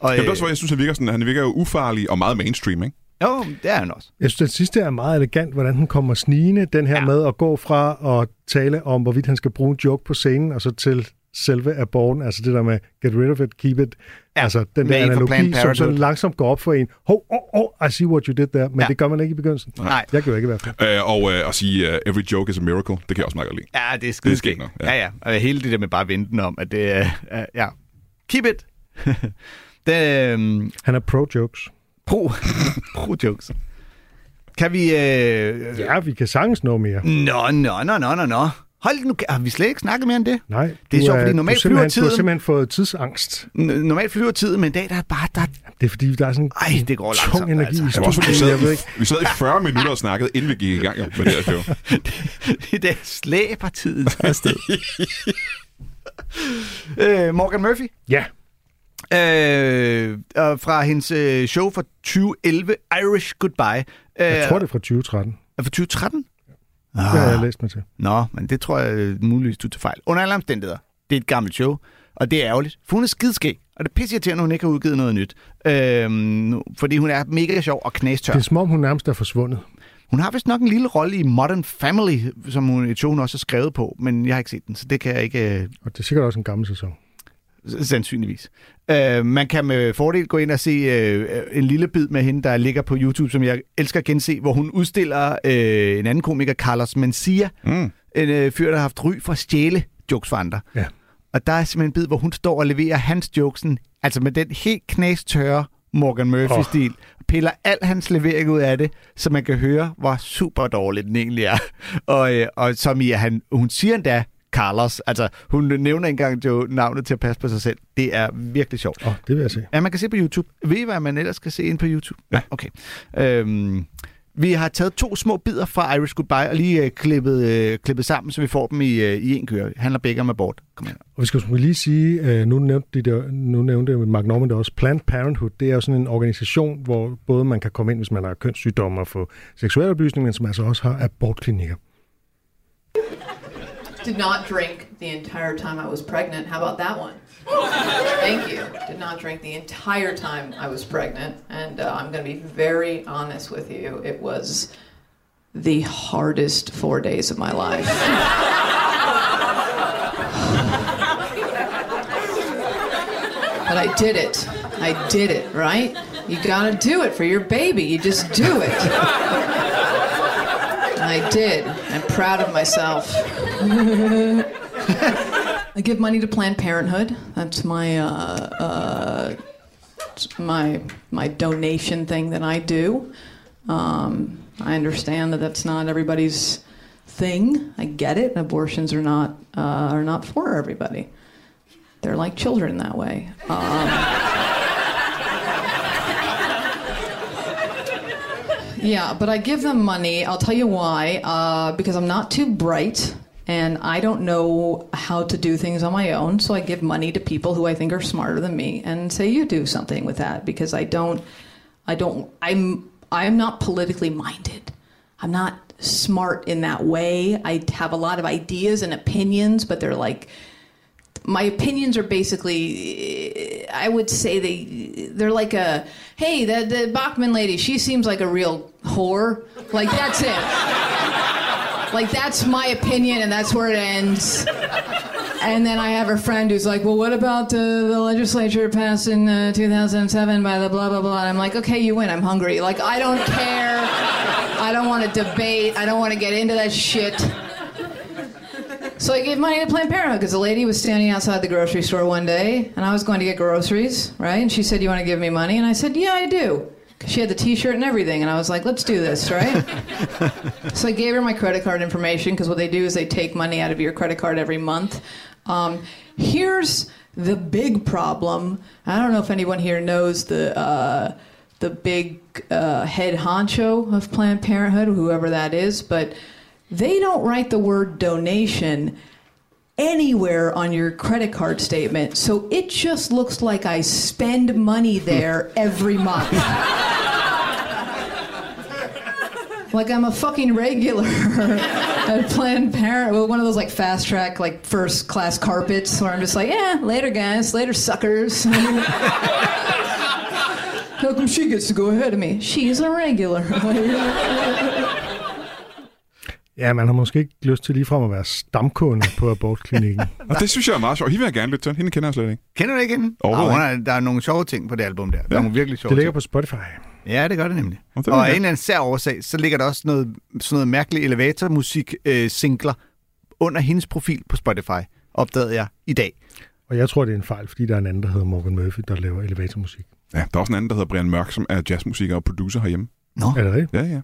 [SPEAKER 5] Og, Jamen, det er også, jeg synes, han virker, sådan, han virker jo ufarlig og meget mainstream, ikke?
[SPEAKER 6] Jo, det er han også.
[SPEAKER 4] Jeg synes, den sidste er meget elegant, hvordan han kommer snigende, den her ja. med at gå fra at tale om, hvorvidt han skal bruge en joke på scenen, og så til selve aborten, altså det der med get rid of it, keep it. Ja, altså den der analogi, som så langsomt går op for en. Hov, oh, oh, I see what you did there. Men ja. det gør man ikke i begyndelsen.
[SPEAKER 6] Nej.
[SPEAKER 4] Jeg gør ikke i hvert fald.
[SPEAKER 5] Uh, og uh, at sige, uh, every joke is a miracle, det kan jeg også meget godt lide.
[SPEAKER 6] Ja, det er skide det er ja. ja, ja. Og hele det der med bare venten om, at det er, uh, ja, keep it.
[SPEAKER 4] det, um... Han er pro-jokes.
[SPEAKER 6] Pro, pro-jokes. Kan vi... Øh...
[SPEAKER 4] Ja, vi kan sagtens nå mere.
[SPEAKER 6] Nå, nå, nå, nå, nå, nå. Hold nu, har vi slet ikke snakket mere end det?
[SPEAKER 4] Nej.
[SPEAKER 6] Det er sjovt, fordi normalt flyver tiden...
[SPEAKER 4] Du har simpelthen fået tidsangst.
[SPEAKER 6] Normalt flyver tiden, men i dag der er bare... Der...
[SPEAKER 4] Det er fordi, der er sådan
[SPEAKER 6] Ej, det går
[SPEAKER 4] tung
[SPEAKER 6] langsomt,
[SPEAKER 4] energi
[SPEAKER 6] altså.
[SPEAKER 4] i studiet.
[SPEAKER 5] Vi sad, vi sad i 40 minutter og snakkede, inden vi gik i gang jo, med det her show.
[SPEAKER 6] det, det slæber tiden afsted. øh, Morgan Murphy?
[SPEAKER 4] Ja.
[SPEAKER 6] Øh, fra hendes øh, show fra 2011, Irish Goodbye. Øh,
[SPEAKER 4] jeg tror, det er fra 2013.
[SPEAKER 6] Er fra 2013?
[SPEAKER 4] Det har jeg læst mig til.
[SPEAKER 6] Nå, men det tror jeg øh, muligvis, du tager fejl. Under alle omstændigheder. Det er et gammelt show, og det er ærgerligt. For hun er skidskæg, og det pisser til, at hun ikke har udgivet noget nyt. Øhm, fordi hun er mega sjov og knæstør.
[SPEAKER 4] Det er som om, hun nærmest er forsvundet.
[SPEAKER 6] Hun har vist nok en lille rolle i Modern Family, som hun, et show, hun også har skrevet på, men jeg har ikke set den, så det kan jeg ikke... Øh...
[SPEAKER 4] Og det er sikkert også en gammel sæson.
[SPEAKER 6] Sandsynligvis. Uh, man kan med fordel gå ind og se uh, en lille bid med hende, der ligger på YouTube, som jeg elsker at gense, hvor hun udstiller uh, en anden komiker, Carlos Mencia, mm. en uh, fyr, der har haft ry for at stjæle jokes for andre.
[SPEAKER 4] Ja.
[SPEAKER 6] Og der er simpelthen en bid, hvor hun står og leverer hans jokesen, altså med den helt knæstørre Morgan Murphy-stil, oh. piller al hans levering ud af det, så man kan høre, hvor super dårligt den egentlig er. Og, uh, og som i, at han, hun siger endda, Carlos. Altså, hun nævner engang jo navnet til at passe på sig selv. Det er virkelig sjovt.
[SPEAKER 4] Oh, det vil jeg se.
[SPEAKER 6] Ja, man kan se på YouTube. Ved I, hvad man ellers skal se ind på YouTube?
[SPEAKER 5] Ja.
[SPEAKER 6] Okay. Øhm, vi har taget to små bidder fra Irish Goodbye og lige øh, klippet, øh, klippet sammen, så vi får dem i, øh, i en køre. Det handler begge om abort. Kom her.
[SPEAKER 4] Og vi skal lige sige, øh, nu nævnte, de der, nu nævnte Mark Norman det også, Planned Parenthood, det er jo sådan en organisation, hvor både man kan komme ind, hvis man har kønssygdomme og få seksuel oplysning, men som altså også har abortklinikker.
[SPEAKER 13] Did not drink the entire time I was pregnant. How about that one? Thank you. Did not drink the entire time I was pregnant. And uh, I'm going to be very honest with you. It was the hardest four days of my life. but I did it. I did it, right? You gotta do it for your baby. You just do it. I did. I'm proud of myself. I give money to Planned Parenthood. That's my uh, uh, my my donation thing that I do. Um, I understand that that's not everybody's thing. I get it. Abortions are not uh, are not for everybody. They're like children that way. Um, Yeah, but I give them money. I'll tell you why. Uh, because I'm not too bright and I don't know how to do things on my own. So I give money to people who I think are smarter than me and say, you do something with that because I don't, I don't, I'm, I'm not politically minded. I'm not smart in that way. I have a lot of ideas and opinions, but they're like, my opinions are basically I would say they they're like a hey the the Bachman lady she seems like a real whore. Like that's it. Like that's my opinion and that's where it ends. And then I have a friend who's like well what about uh, the legislature passed in uh, 2007 by the blah blah blah? And I'm like okay you win. I'm hungry. Like I don't care. I don't want to debate. I don't want to get into that shit so I gave money to Planned Parenthood because a lady was standing outside the grocery store one day, and I was going to get groceries, right? And she said, "You want to give me money?" And I said, "Yeah, I do." She had the T-shirt and everything, and I was like, "Let's do this, right?" so I gave her my credit card information because what they do is they take money out of your credit card every month. Um, here's the big problem. I don't know if anyone here knows the uh, the big uh, head honcho of Planned Parenthood, whoever that is, but they don't write the word donation anywhere on your credit card statement. So it just looks like I spend money there every month. like I'm a fucking regular at Planned Parenthood, one of those like fast track, like first class carpets where I'm just like, yeah, later guys, later suckers. How come she gets to go ahead of me? She's a regular.
[SPEAKER 4] Ja, man har måske ikke lyst til ligefrem at være stamkunde på abortklinikken.
[SPEAKER 5] Og det synes jeg er meget sjovt. Hende vil jeg gerne lidt til. Hende kender jeg slet ikke.
[SPEAKER 6] Kender du ikke hende?
[SPEAKER 5] Overhovedet
[SPEAKER 6] Oh, der er nogle sjove ting på det album der. Der er
[SPEAKER 5] Ja.
[SPEAKER 6] nogle virkelig sjove
[SPEAKER 4] Det ligger
[SPEAKER 6] ting.
[SPEAKER 4] på Spotify.
[SPEAKER 6] Ja, det gør det nemlig.
[SPEAKER 5] Og
[SPEAKER 6] Og,
[SPEAKER 5] det vil
[SPEAKER 6] og af en eller anden sær årsag, så ligger der også noget, sådan noget mærkeligt elevatormusik-singler under hendes profil på Spotify, opdagede jeg i dag.
[SPEAKER 4] Og jeg tror, det er en fejl, fordi der er en anden, der hedder Morgan Murphy, der laver elevatormusik.
[SPEAKER 5] Ja, der er også en anden, der hedder Brian Mørk, som er jazzmusiker og producer herhjemme.
[SPEAKER 6] Nå.
[SPEAKER 4] Er det rigtigt?
[SPEAKER 5] Ja, ja.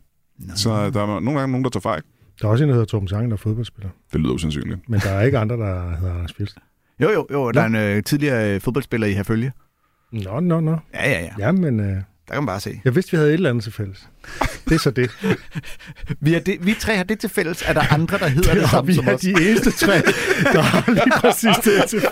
[SPEAKER 5] Så der er nogle gange nogen, der tager fejl.
[SPEAKER 4] Der er også en, der hedder Torben Sange, der er fodboldspiller.
[SPEAKER 5] Det lyder usandsynligt.
[SPEAKER 4] Men der er ikke andre, der hedder Anders Fjeldsted.
[SPEAKER 6] Jo, jo, jo, der er en øh, tidligere øh, fodboldspiller i Herfølge.
[SPEAKER 4] Nå, nå, nå.
[SPEAKER 6] Ja, ja, ja.
[SPEAKER 4] Jamen, øh,
[SPEAKER 6] Der kan man bare se.
[SPEAKER 4] jeg vidste, vi havde et eller andet til fælles. Det er så det.
[SPEAKER 6] Vi, er det, vi tre har det til fælles. Er der andre, der hedder det,
[SPEAKER 4] Ja,
[SPEAKER 6] samme
[SPEAKER 4] vi
[SPEAKER 6] som
[SPEAKER 4] er
[SPEAKER 6] os?
[SPEAKER 4] de eneste tre, der har lige præcis det til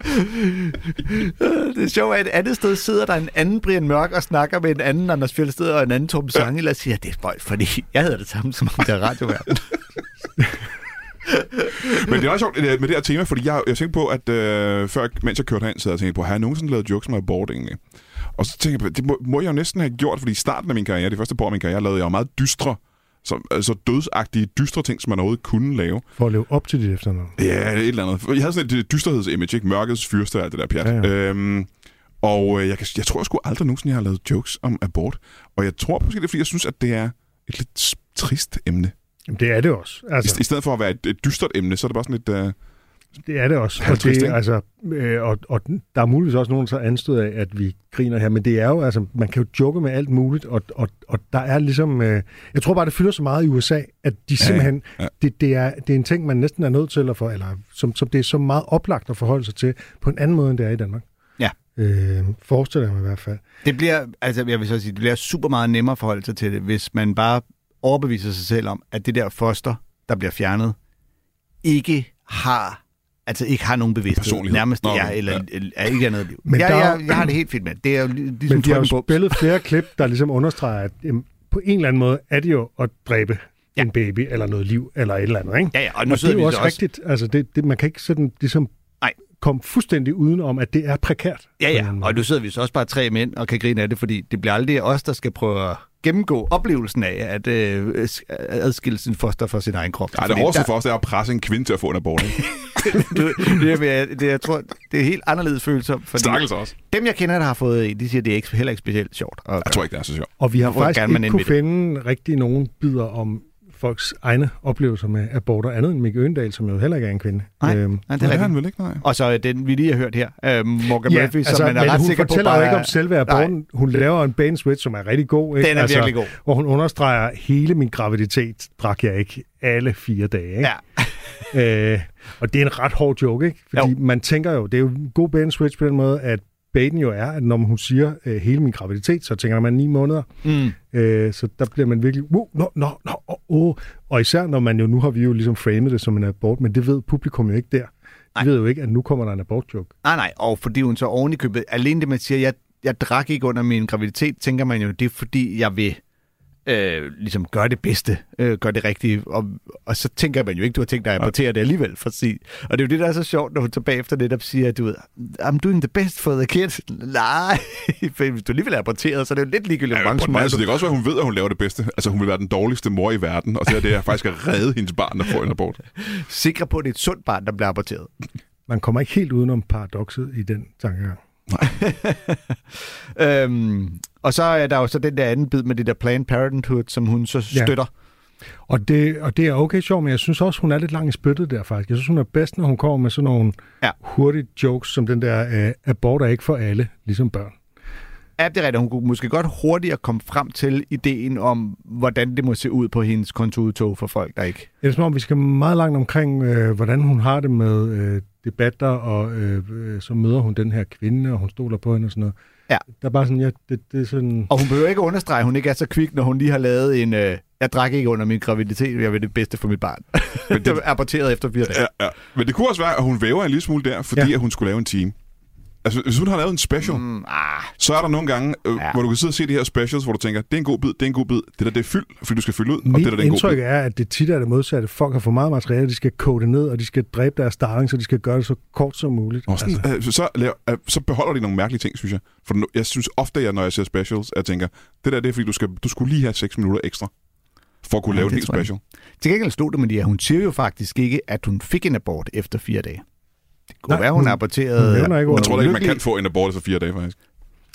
[SPEAKER 6] Det er sjovt, at et andet sted sidder der en anden Brian Mørk og snakker med en anden Anders Fjeldsted og en anden Torben Sange, og siger, at det er spøjt, fordi jeg hedder det samme som om det er radioverden.
[SPEAKER 5] Men det er også sjovt øh, med det her tema, fordi jeg, jeg tænkte på, at øh, før, mens jeg kørte herind, så jeg tænkt på, har jeg nogensinde lavet jokes med abort egentlig? Og så tænkte jeg på, det må, må jeg jo næsten have gjort, fordi i starten af min karriere, de første par af min karriere, lavede jeg jo meget dystre, så, altså dødsagtige, dystre ting, som man overhovedet kunne lave.
[SPEAKER 4] For at leve op til dit efternavn.
[SPEAKER 5] Ja, et eller andet. Jeg havde sådan et dysterhedsimage, ikke? Mørkets fyrste og alt det der pjat.
[SPEAKER 4] Ja,
[SPEAKER 5] Ja. Øhm, og øh, jeg, kan, jeg tror sgu aldrig nogensinde, jeg har lavet jokes om abort. Og jeg tror måske, det er, fordi jeg synes, at det er et lidt trist emne.
[SPEAKER 4] Jamen, det er det også.
[SPEAKER 5] Altså. I, I stedet for at være et, et dystert emne, så er det bare sådan lidt... Øh,
[SPEAKER 4] det er det også. Og, det, altså, øh, og, og der er muligvis også nogen, der anstød af, at vi griner her. Men det er jo, altså, man kan jo joke med alt muligt, og, og, og der er ligesom... Øh, jeg tror bare, det fylder så meget i USA, at de
[SPEAKER 5] Ja,
[SPEAKER 4] simpelthen...
[SPEAKER 5] ja.
[SPEAKER 4] Det, det, er, det er en ting, man næsten er nødt til at få, eller som, som det er så meget oplagt at forholde sig til, på en anden måde, end det er i Danmark.
[SPEAKER 6] Ja.
[SPEAKER 4] Øh, forestiller jeg mig i hvert fald.
[SPEAKER 6] Det bliver, altså jeg vil så sige, det bliver super meget nemmere at forholde sig til det, hvis man bare overbeviser sig selv om, at det der foster, der bliver fjernet, ikke har altså ikke har nogen bevidsthed.
[SPEAKER 5] Personlighed.
[SPEAKER 6] Nærmest
[SPEAKER 5] Nå,
[SPEAKER 6] er, eller,
[SPEAKER 5] ja.
[SPEAKER 6] eller er ikke andet liv.
[SPEAKER 4] Men
[SPEAKER 6] jeg,
[SPEAKER 4] der er
[SPEAKER 6] jeg, jeg, har det helt fint med. det. Er jo lig- ligesom
[SPEAKER 4] Men de har jo spillet flere klip, der ligesom understreger, at jamen, på en eller anden måde er det jo at dræbe ja. en baby, eller noget liv, eller et eller andet, ikke?
[SPEAKER 6] Ja, ja, og nu
[SPEAKER 4] og det er
[SPEAKER 6] vi
[SPEAKER 4] jo
[SPEAKER 6] så
[SPEAKER 4] også
[SPEAKER 6] også-
[SPEAKER 4] rigtigt. Altså, det, det, man kan ikke sådan ligesom
[SPEAKER 6] Nej.
[SPEAKER 4] komme fuldstændig udenom, at det er prekært.
[SPEAKER 6] Ja, ja, og nu sidder vi så også bare tre mænd og kan grine af det, fordi det bliver aldrig os, der skal prøve at gennemgå oplevelsen af at øh, adskille sin foster fra sin egen krop.
[SPEAKER 5] ja, det hårdeste
[SPEAKER 6] der-
[SPEAKER 5] for os, det er at presse en kvinde til at få en abort. ikke?
[SPEAKER 6] du, det, er, det, jeg tror, det er helt anderledes følelser.
[SPEAKER 5] Stakkels også.
[SPEAKER 6] Dem, jeg kender, der har fået en, de siger, det er ikke, heller ikke specielt sjovt. Og,
[SPEAKER 5] Jeg tror ikke, det er så sjovt.
[SPEAKER 4] Og vi har faktisk
[SPEAKER 6] gerne man
[SPEAKER 4] ikke kunne finde rigtig nogen bidder om folks egne oplevelser med aborter, andet end Mikke Øndal, som jo heller ikke er en kvinde.
[SPEAKER 6] Nej,
[SPEAKER 4] Øhm,
[SPEAKER 6] nej, det er
[SPEAKER 5] han vel ikke, nej.
[SPEAKER 6] Og så øh, den, vi lige har hørt her, øh, Morgan
[SPEAKER 4] Ja,
[SPEAKER 6] Murphy,
[SPEAKER 4] altså,
[SPEAKER 6] som man er
[SPEAKER 4] men
[SPEAKER 6] ret
[SPEAKER 4] hun
[SPEAKER 6] sikker på
[SPEAKER 4] fortæller
[SPEAKER 6] bare...
[SPEAKER 4] jo ikke om selve aborten. Hun laver en bane switch, som er rigtig god. Ikke?
[SPEAKER 6] Den er virkelig god.
[SPEAKER 4] Hvor hun understreger, hele min graviditet drak jeg ikke alle fire dage. Ikke?
[SPEAKER 6] Ja.
[SPEAKER 4] øh, og det er en ret hård joke, ikke? Fordi
[SPEAKER 6] Jo.
[SPEAKER 4] man tænker jo, det er jo en god bane switch på den måde, at baiten jo er, at når hun siger øh, hele min graviditet, så tænker man ni måneder.
[SPEAKER 6] Mm.
[SPEAKER 4] Øh, så der bliver man virkelig, wow, nå, nå, nå, oh, oh. Og især når man jo, nu har vi jo ligesom framet det som en abort, men det ved publikum jo ikke der. De ved jo ikke, at nu kommer der en abort-joke.
[SPEAKER 6] Nej, nej, og fordi hun så oven i købet, alene det, man siger, jeg, jeg drak ikke under min graviditet, tænker man jo, det er fordi, jeg vil øh, ligesom gøre det bedste, øh, gøre det rigtige, og, og så tænker man jo ikke, du har tænkt dig at abortere det alligevel, for at sige. Og det er jo det, der er så sjovt, når hun tilbage efter netop siger, du ved, I'm doing the best for the kids. Nej, for hvis du alligevel er aborteret, så er det jo lidt ligegyldigt, hvor
[SPEAKER 5] Ja,
[SPEAKER 6] mange
[SPEAKER 5] anden side, det kan også være, hun ved, at hun laver det bedste. Altså, hun vil være den dårligste mor i verden, og så er det at faktisk at redde hendes barn, der får en abort.
[SPEAKER 6] sikre på, at det er et sundt barn, der bliver aborteret.
[SPEAKER 4] Man kommer ikke helt udenom paradokset i den tankegang.
[SPEAKER 6] øhm, og så er der jo så den der anden bid med det der Planned Parenthood, som hun så
[SPEAKER 4] Ja.
[SPEAKER 6] støtter.
[SPEAKER 4] Og det, og det er okay sjovt, men jeg synes også, hun er lidt lang i spyttet der faktisk. Jeg synes, hun er bedst, når hun kommer med sådan nogle
[SPEAKER 6] Ja.
[SPEAKER 4] hurtige jokes, som den der, øh, abort er ikke for alle, ligesom børn.
[SPEAKER 6] Ja, det er rigtigt. Hun kunne måske godt hurtigere komme frem til ideen om, hvordan det må se ud på hendes kontoudtog for folk, der ikke...
[SPEAKER 4] Det er som om, vi skal meget langt omkring, øh, hvordan hun har det med øh, debatter, og øh, øh, så møder hun den her kvinde, og hun stoler på hende og sådan noget.
[SPEAKER 6] Ja.
[SPEAKER 4] Der er bare sådan, ja, det, det er sådan...
[SPEAKER 6] Og hun behøver ikke understrege, at hun ikke er så kvik, når hun lige har lavet en... Øh, jeg drak ikke under min graviditet, jeg vil det bedste for mit barn. Men det er aborteret efter fire dage.
[SPEAKER 5] Ja, ja. Men det kunne også være, at hun væver en lille smule der, fordi
[SPEAKER 4] Ja.
[SPEAKER 5] at hun skulle lave en team. Altså, hvis hun har lavet en special,
[SPEAKER 6] Mm, ah,
[SPEAKER 5] så er der nogle gange, øh,
[SPEAKER 6] Ja.
[SPEAKER 5] hvor du kan sidde og se de her specials, hvor du tænker, det er en god bid, det er en god bid, det der det er fyld, fordi du skal fylde ud, og
[SPEAKER 4] Mit
[SPEAKER 5] det der det er en god
[SPEAKER 4] indtryk
[SPEAKER 5] bid.
[SPEAKER 4] er, at det tit er det modsatte. Folk har for meget materiale, de skal kode det ned, og de skal dræbe deres starling, så de skal gøre det så kort som muligt.
[SPEAKER 5] Og sådan, altså. så, laver, øh, så beholder de nogle mærkelige ting, synes jeg. For jeg synes ofte, jeg, når jeg ser specials, at jeg tænker, det der det er, fordi du, skal, du skulle lige have 6 minutter ekstra, for at kunne
[SPEAKER 6] Ja,
[SPEAKER 5] lave en
[SPEAKER 6] det
[SPEAKER 5] helt special.
[SPEAKER 6] Til gengæld stod det med det, at hun siger jo faktisk ikke, at hun fik en abort efter fire dage. Det kunne
[SPEAKER 4] Nej,
[SPEAKER 6] være, hun,
[SPEAKER 4] hun-
[SPEAKER 6] aborterede...
[SPEAKER 4] hun nævner ikke
[SPEAKER 6] hun
[SPEAKER 5] Jeg tror da ikke, man kan få en abort efter fire dage, faktisk.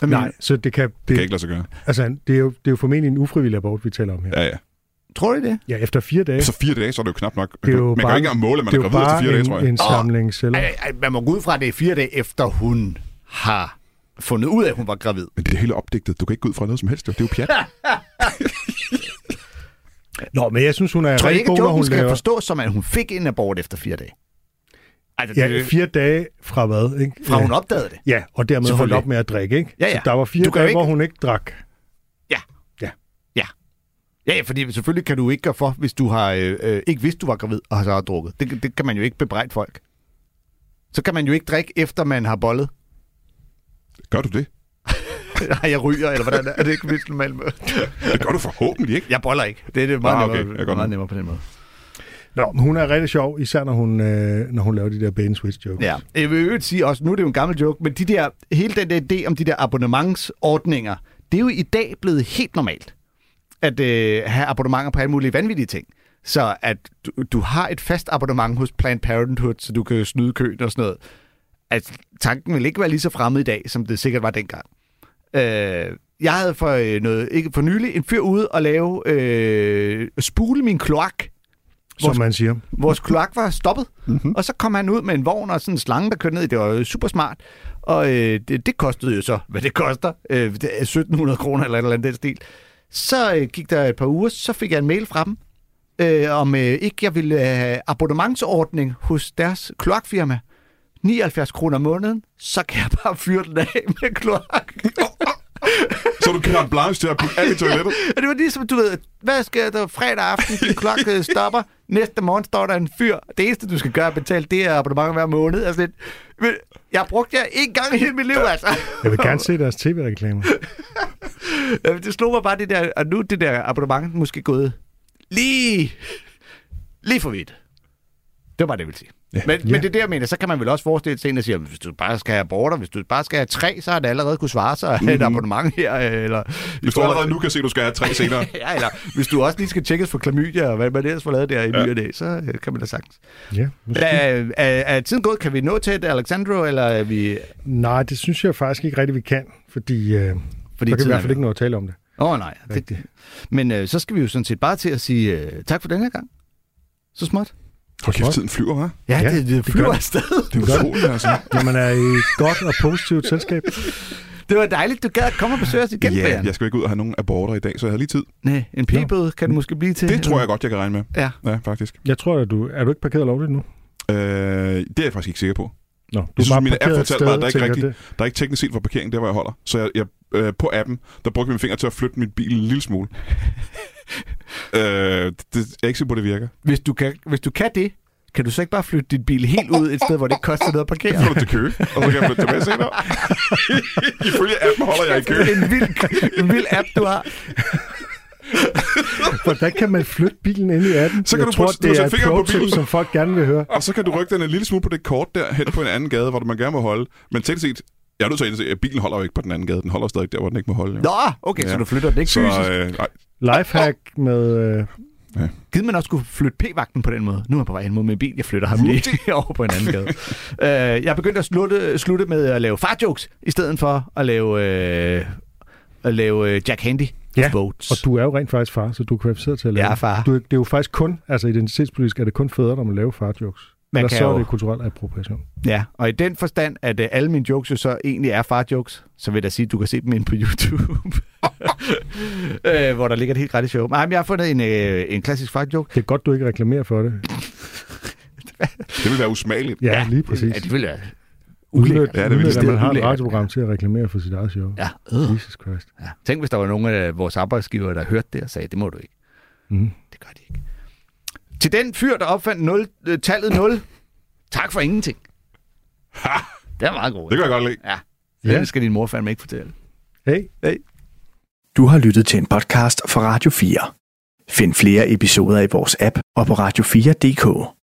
[SPEAKER 5] Det
[SPEAKER 4] Nej, så det kan... Det,
[SPEAKER 5] kan ikke lade sig gøre.
[SPEAKER 4] Altså, det er, jo, det er jo formentlig en ufrivillig abort, vi taler om her.
[SPEAKER 5] Ja, ja.
[SPEAKER 6] Tror du det?
[SPEAKER 4] Ja, efter fire dage.
[SPEAKER 5] Så fire dage, så er det jo knap nok.
[SPEAKER 4] Det er jo
[SPEAKER 5] man kan
[SPEAKER 4] bare,
[SPEAKER 5] jo ikke engang måle, at man
[SPEAKER 4] det
[SPEAKER 5] er gravid efter fire dage,
[SPEAKER 4] en,
[SPEAKER 5] tror jeg.
[SPEAKER 4] en samling celler.
[SPEAKER 6] Ej, ej, man må gå ud fra, at det er fire dage efter, hun har fundet ud af, at hun var gravid.
[SPEAKER 5] Men det er det hele opdigtet. Du kan ikke gå ud fra noget som helst. jo. Det er jo pjat.
[SPEAKER 4] Nå, men jeg synes, hun er
[SPEAKER 6] Jeg tror
[SPEAKER 4] rigtig
[SPEAKER 6] ikke,
[SPEAKER 4] god,
[SPEAKER 6] joken
[SPEAKER 4] hun
[SPEAKER 6] skal
[SPEAKER 4] laver...
[SPEAKER 6] forstås som, at hun fik en abort efter fire dage. Altså,
[SPEAKER 4] Ja, fire dage fra hvad, ikke?
[SPEAKER 6] Fra hun opdagede det.
[SPEAKER 4] Ja, og dermed holdt op med at drikke, ikke?
[SPEAKER 6] Ja, ja.
[SPEAKER 4] Så der var fire dage,
[SPEAKER 6] ikke-
[SPEAKER 4] hvor hun ikke drak.
[SPEAKER 6] Ja, ja, fordi selvfølgelig kan du ikke gøre for, hvis du har øh, øh, ikke vidst, du var gravid og har så har drukket. Det, det kan man jo ikke bebrejde folk. Så kan man jo ikke drikke, efter man har bollet.
[SPEAKER 5] Gør du det?
[SPEAKER 6] Nej, jeg ryger, eller hvordan er det? Er det ikke vist normalt?
[SPEAKER 5] Det gør du forhåbentlig ikke.
[SPEAKER 6] Jeg boller ikke. Det er det meget,
[SPEAKER 5] Ah, okay.
[SPEAKER 6] nemmere, meget nemmere på den måde.
[SPEAKER 4] Nå, men hun er rigtig sjov, især når hun, øh, når hun laver de der bane switch jokes.
[SPEAKER 6] Ja. Jeg vil øvrigt sige også, nu er det jo en gammel joke, men de der, hele den der idé om de der abonnementsordninger, det er jo i dag blevet helt normalt at øh, have abonnementer på alle mulige vanvittige ting. Så at du, du har et fast abonnement hos Planned Parenthood, så du kan snyde køen og sådan noget. At tanken vil ikke være lige så fremmed i dag, som det sikkert var dengang. Øh, jeg havde for, øh, noget, ikke for nylig en fyr ude og lave øh, spule min kloak.
[SPEAKER 4] Som man siger.
[SPEAKER 6] Vores kloak var stoppet, mm-hmm. og så kom han ud med en vogn og sådan en slange, der kørte ned. Det var jo super smart. Og øh, det, det kostede jo så, hvad det koster. Øh, det er 1700 kroner eller et eller andet den stil. Så øh, gik der et par uger, så fik jeg en mail fra dem, øh, om øh, ikke jeg ville have abonnementsordning hos deres kloakfirma. 79 kroner om måneden, så kan jeg bare fyre den af med kloak.
[SPEAKER 5] Så du kan blanche til at putte alt i toilettet.
[SPEAKER 6] Og det var ligesom, du ved, hvad sker der fredag aften, din klokke stopper, næste morgen står der en fyr, det eneste, du skal gøre at betale, det er abonnement hver måned. Altså, lidt, men jeg har brugt jer en gang i hele mit liv, altså.
[SPEAKER 4] Jeg vil gerne se deres tv-reklamer.
[SPEAKER 6] Øh, Det slog mig bare det der, og nu er det der abonnement måske gået lige, lige for vidt. Det var bare det, jeg ville sige. Ja. Men,
[SPEAKER 4] Ja.
[SPEAKER 6] men det er det, jeg mener. Så kan man vel også forestille sig en, der siger, hvis du bare skal have aborter, hvis du bare skal have tre, så har det allerede kunne svare sig have et abonnement her. Eller,
[SPEAKER 5] Hvis du allerede nu kan se, at du skal have tre senere.
[SPEAKER 6] ja, eller hvis du også lige skal tjekkes for klamydia, og hvad man ellers får lavet der i ja. ny så øh, kan man da sagtens.
[SPEAKER 4] Ja, måske.
[SPEAKER 6] Er, er, er tiden gået? Kan vi nå til det, Alexandro, eller er vi...
[SPEAKER 4] Nej, det synes jeg faktisk ikke rigtigt, vi kan, fordi, øh,
[SPEAKER 6] Fordi
[SPEAKER 4] så kan vi i
[SPEAKER 6] er
[SPEAKER 4] hvert fald ikke nå at tale om det.
[SPEAKER 6] Åh oh, nej. Det, men øh, så skal vi jo sådan set bare til at sige øh, tak for den her gang. Så småt.
[SPEAKER 5] Hold kæft, tiden flyver, hva'?
[SPEAKER 6] Ja,
[SPEAKER 4] Ja,
[SPEAKER 6] det, det,
[SPEAKER 4] det
[SPEAKER 6] flyver
[SPEAKER 4] det.
[SPEAKER 6] afsted.
[SPEAKER 5] Det er utroligt, altså.
[SPEAKER 4] Når man er i godt og positivt selskab.
[SPEAKER 6] Det var dejligt, du gad at komme og besøge os igen,
[SPEAKER 5] Ja,
[SPEAKER 6] Brian.
[SPEAKER 5] jeg skal jo ikke ud og have nogen aborter i dag, så jeg har lige tid.
[SPEAKER 6] Nej, en p-bøde kan det måske blive til.
[SPEAKER 5] Det tror jeg godt, jeg kan regne med.
[SPEAKER 6] Ja.
[SPEAKER 5] Ja, faktisk.
[SPEAKER 4] Jeg tror, at du... Er du ikke parkeret lovligt nu?
[SPEAKER 5] Øh, det er jeg faktisk ikke sikker på.
[SPEAKER 4] Nå, du
[SPEAKER 5] Jeg synes, min app fortalte mig, at der er ikke, rigtig, der er ikke teknisk set for parkering, der hvor jeg holder. Så jeg, jeg, øh, på appen, der brugte min finger til at flytte min bil en lille smule. Øh, det, det, jeg er ikke sikker på, det virker.
[SPEAKER 6] Hvis du, kan, hvis du kan det, kan du så ikke bare flytte din bil helt ud et sted, hvor det ikke koster noget at parkere?
[SPEAKER 5] Jeg flytter til kø, og så kan jeg flytte tilbage senere. Ifølge appen holder jeg i kø.
[SPEAKER 6] en vild, en vild app, du har.
[SPEAKER 4] Hvordan kan man flytte bilen ind i appen?
[SPEAKER 5] Så kan
[SPEAKER 4] jeg
[SPEAKER 5] du
[SPEAKER 4] tror,
[SPEAKER 5] putte-
[SPEAKER 4] det er
[SPEAKER 5] sætte
[SPEAKER 4] et pro-tip,
[SPEAKER 5] bilen.
[SPEAKER 4] som folk gerne vil høre.
[SPEAKER 5] Og så kan du rykke den en lille smule på det kort der hen på en anden gade, hvor man gerne må holde. Men teknisk set, jeg er nødt til at indse, at bilen holder jo ikke på den anden gade. Den holder stadig der, hvor den ikke må holde. Jo.
[SPEAKER 6] Nå, okay, ja. så
[SPEAKER 5] Ja.
[SPEAKER 6] du flytter den ikke
[SPEAKER 5] Så,
[SPEAKER 6] fysisk.
[SPEAKER 5] øh, nej,
[SPEAKER 4] Lifehack med... Øh,
[SPEAKER 6] Givet man også skulle flytte p-vagten på den måde. Nu er jeg på vej hen mod min bil. Jeg flytter ham lige over på en anden gade. uh, jeg er begyndt at slutte, slutte med at lave farjokes, i stedet for at lave, uh, at lave uh, Jack Handy
[SPEAKER 4] Ja,
[SPEAKER 6] votes.
[SPEAKER 4] og du er jo rent faktisk far, så du er kvalificeret til at lave
[SPEAKER 6] Jeg er far.
[SPEAKER 4] Du, det er jo faktisk kun, altså identitetspolitisk er det kun fædre, der må lave farjokes.
[SPEAKER 6] Man
[SPEAKER 4] Eller
[SPEAKER 6] kan
[SPEAKER 4] så er
[SPEAKER 6] jo-
[SPEAKER 4] det kulturel appropriation.
[SPEAKER 6] Ja, og i den forstand, at uh, alle mine jokes jo så egentlig er far-jokes, så vil jeg da sige, at du kan se dem ind på YouTube, øh, hvor der ligger et helt gratis show. Nej, men jeg har fundet en, øh, en klassisk far-joke.
[SPEAKER 4] Det er godt, du ikke reklamerer for det.
[SPEAKER 5] Det vil være usmageligt.
[SPEAKER 4] Ja, lige præcis.
[SPEAKER 6] Ja, det vil være ulækkert.
[SPEAKER 4] ja, det vil at man har et radioprogram til at reklamere for sit eget show.
[SPEAKER 6] Ja.
[SPEAKER 4] Jesus Christ.
[SPEAKER 6] Ja. Tænk, hvis der var nogle af vores arbejdsgivere, der hørte det og sagde, det må du ikke.
[SPEAKER 4] Mm.
[SPEAKER 6] Det gør de ikke. Til den fyr, der opfandt 0, øh, tallet 0, tak for ingenting. Ha! Det er meget godt.
[SPEAKER 5] Det kan jeg godt lide.
[SPEAKER 6] Ja.
[SPEAKER 1] Ja.
[SPEAKER 6] Det skal din mor fandme ikke fortælle.
[SPEAKER 4] Hey.
[SPEAKER 6] Hey.
[SPEAKER 1] Du har lyttet til en podcast fra Radio 4. Find flere episoder i vores app og på radio4.dk.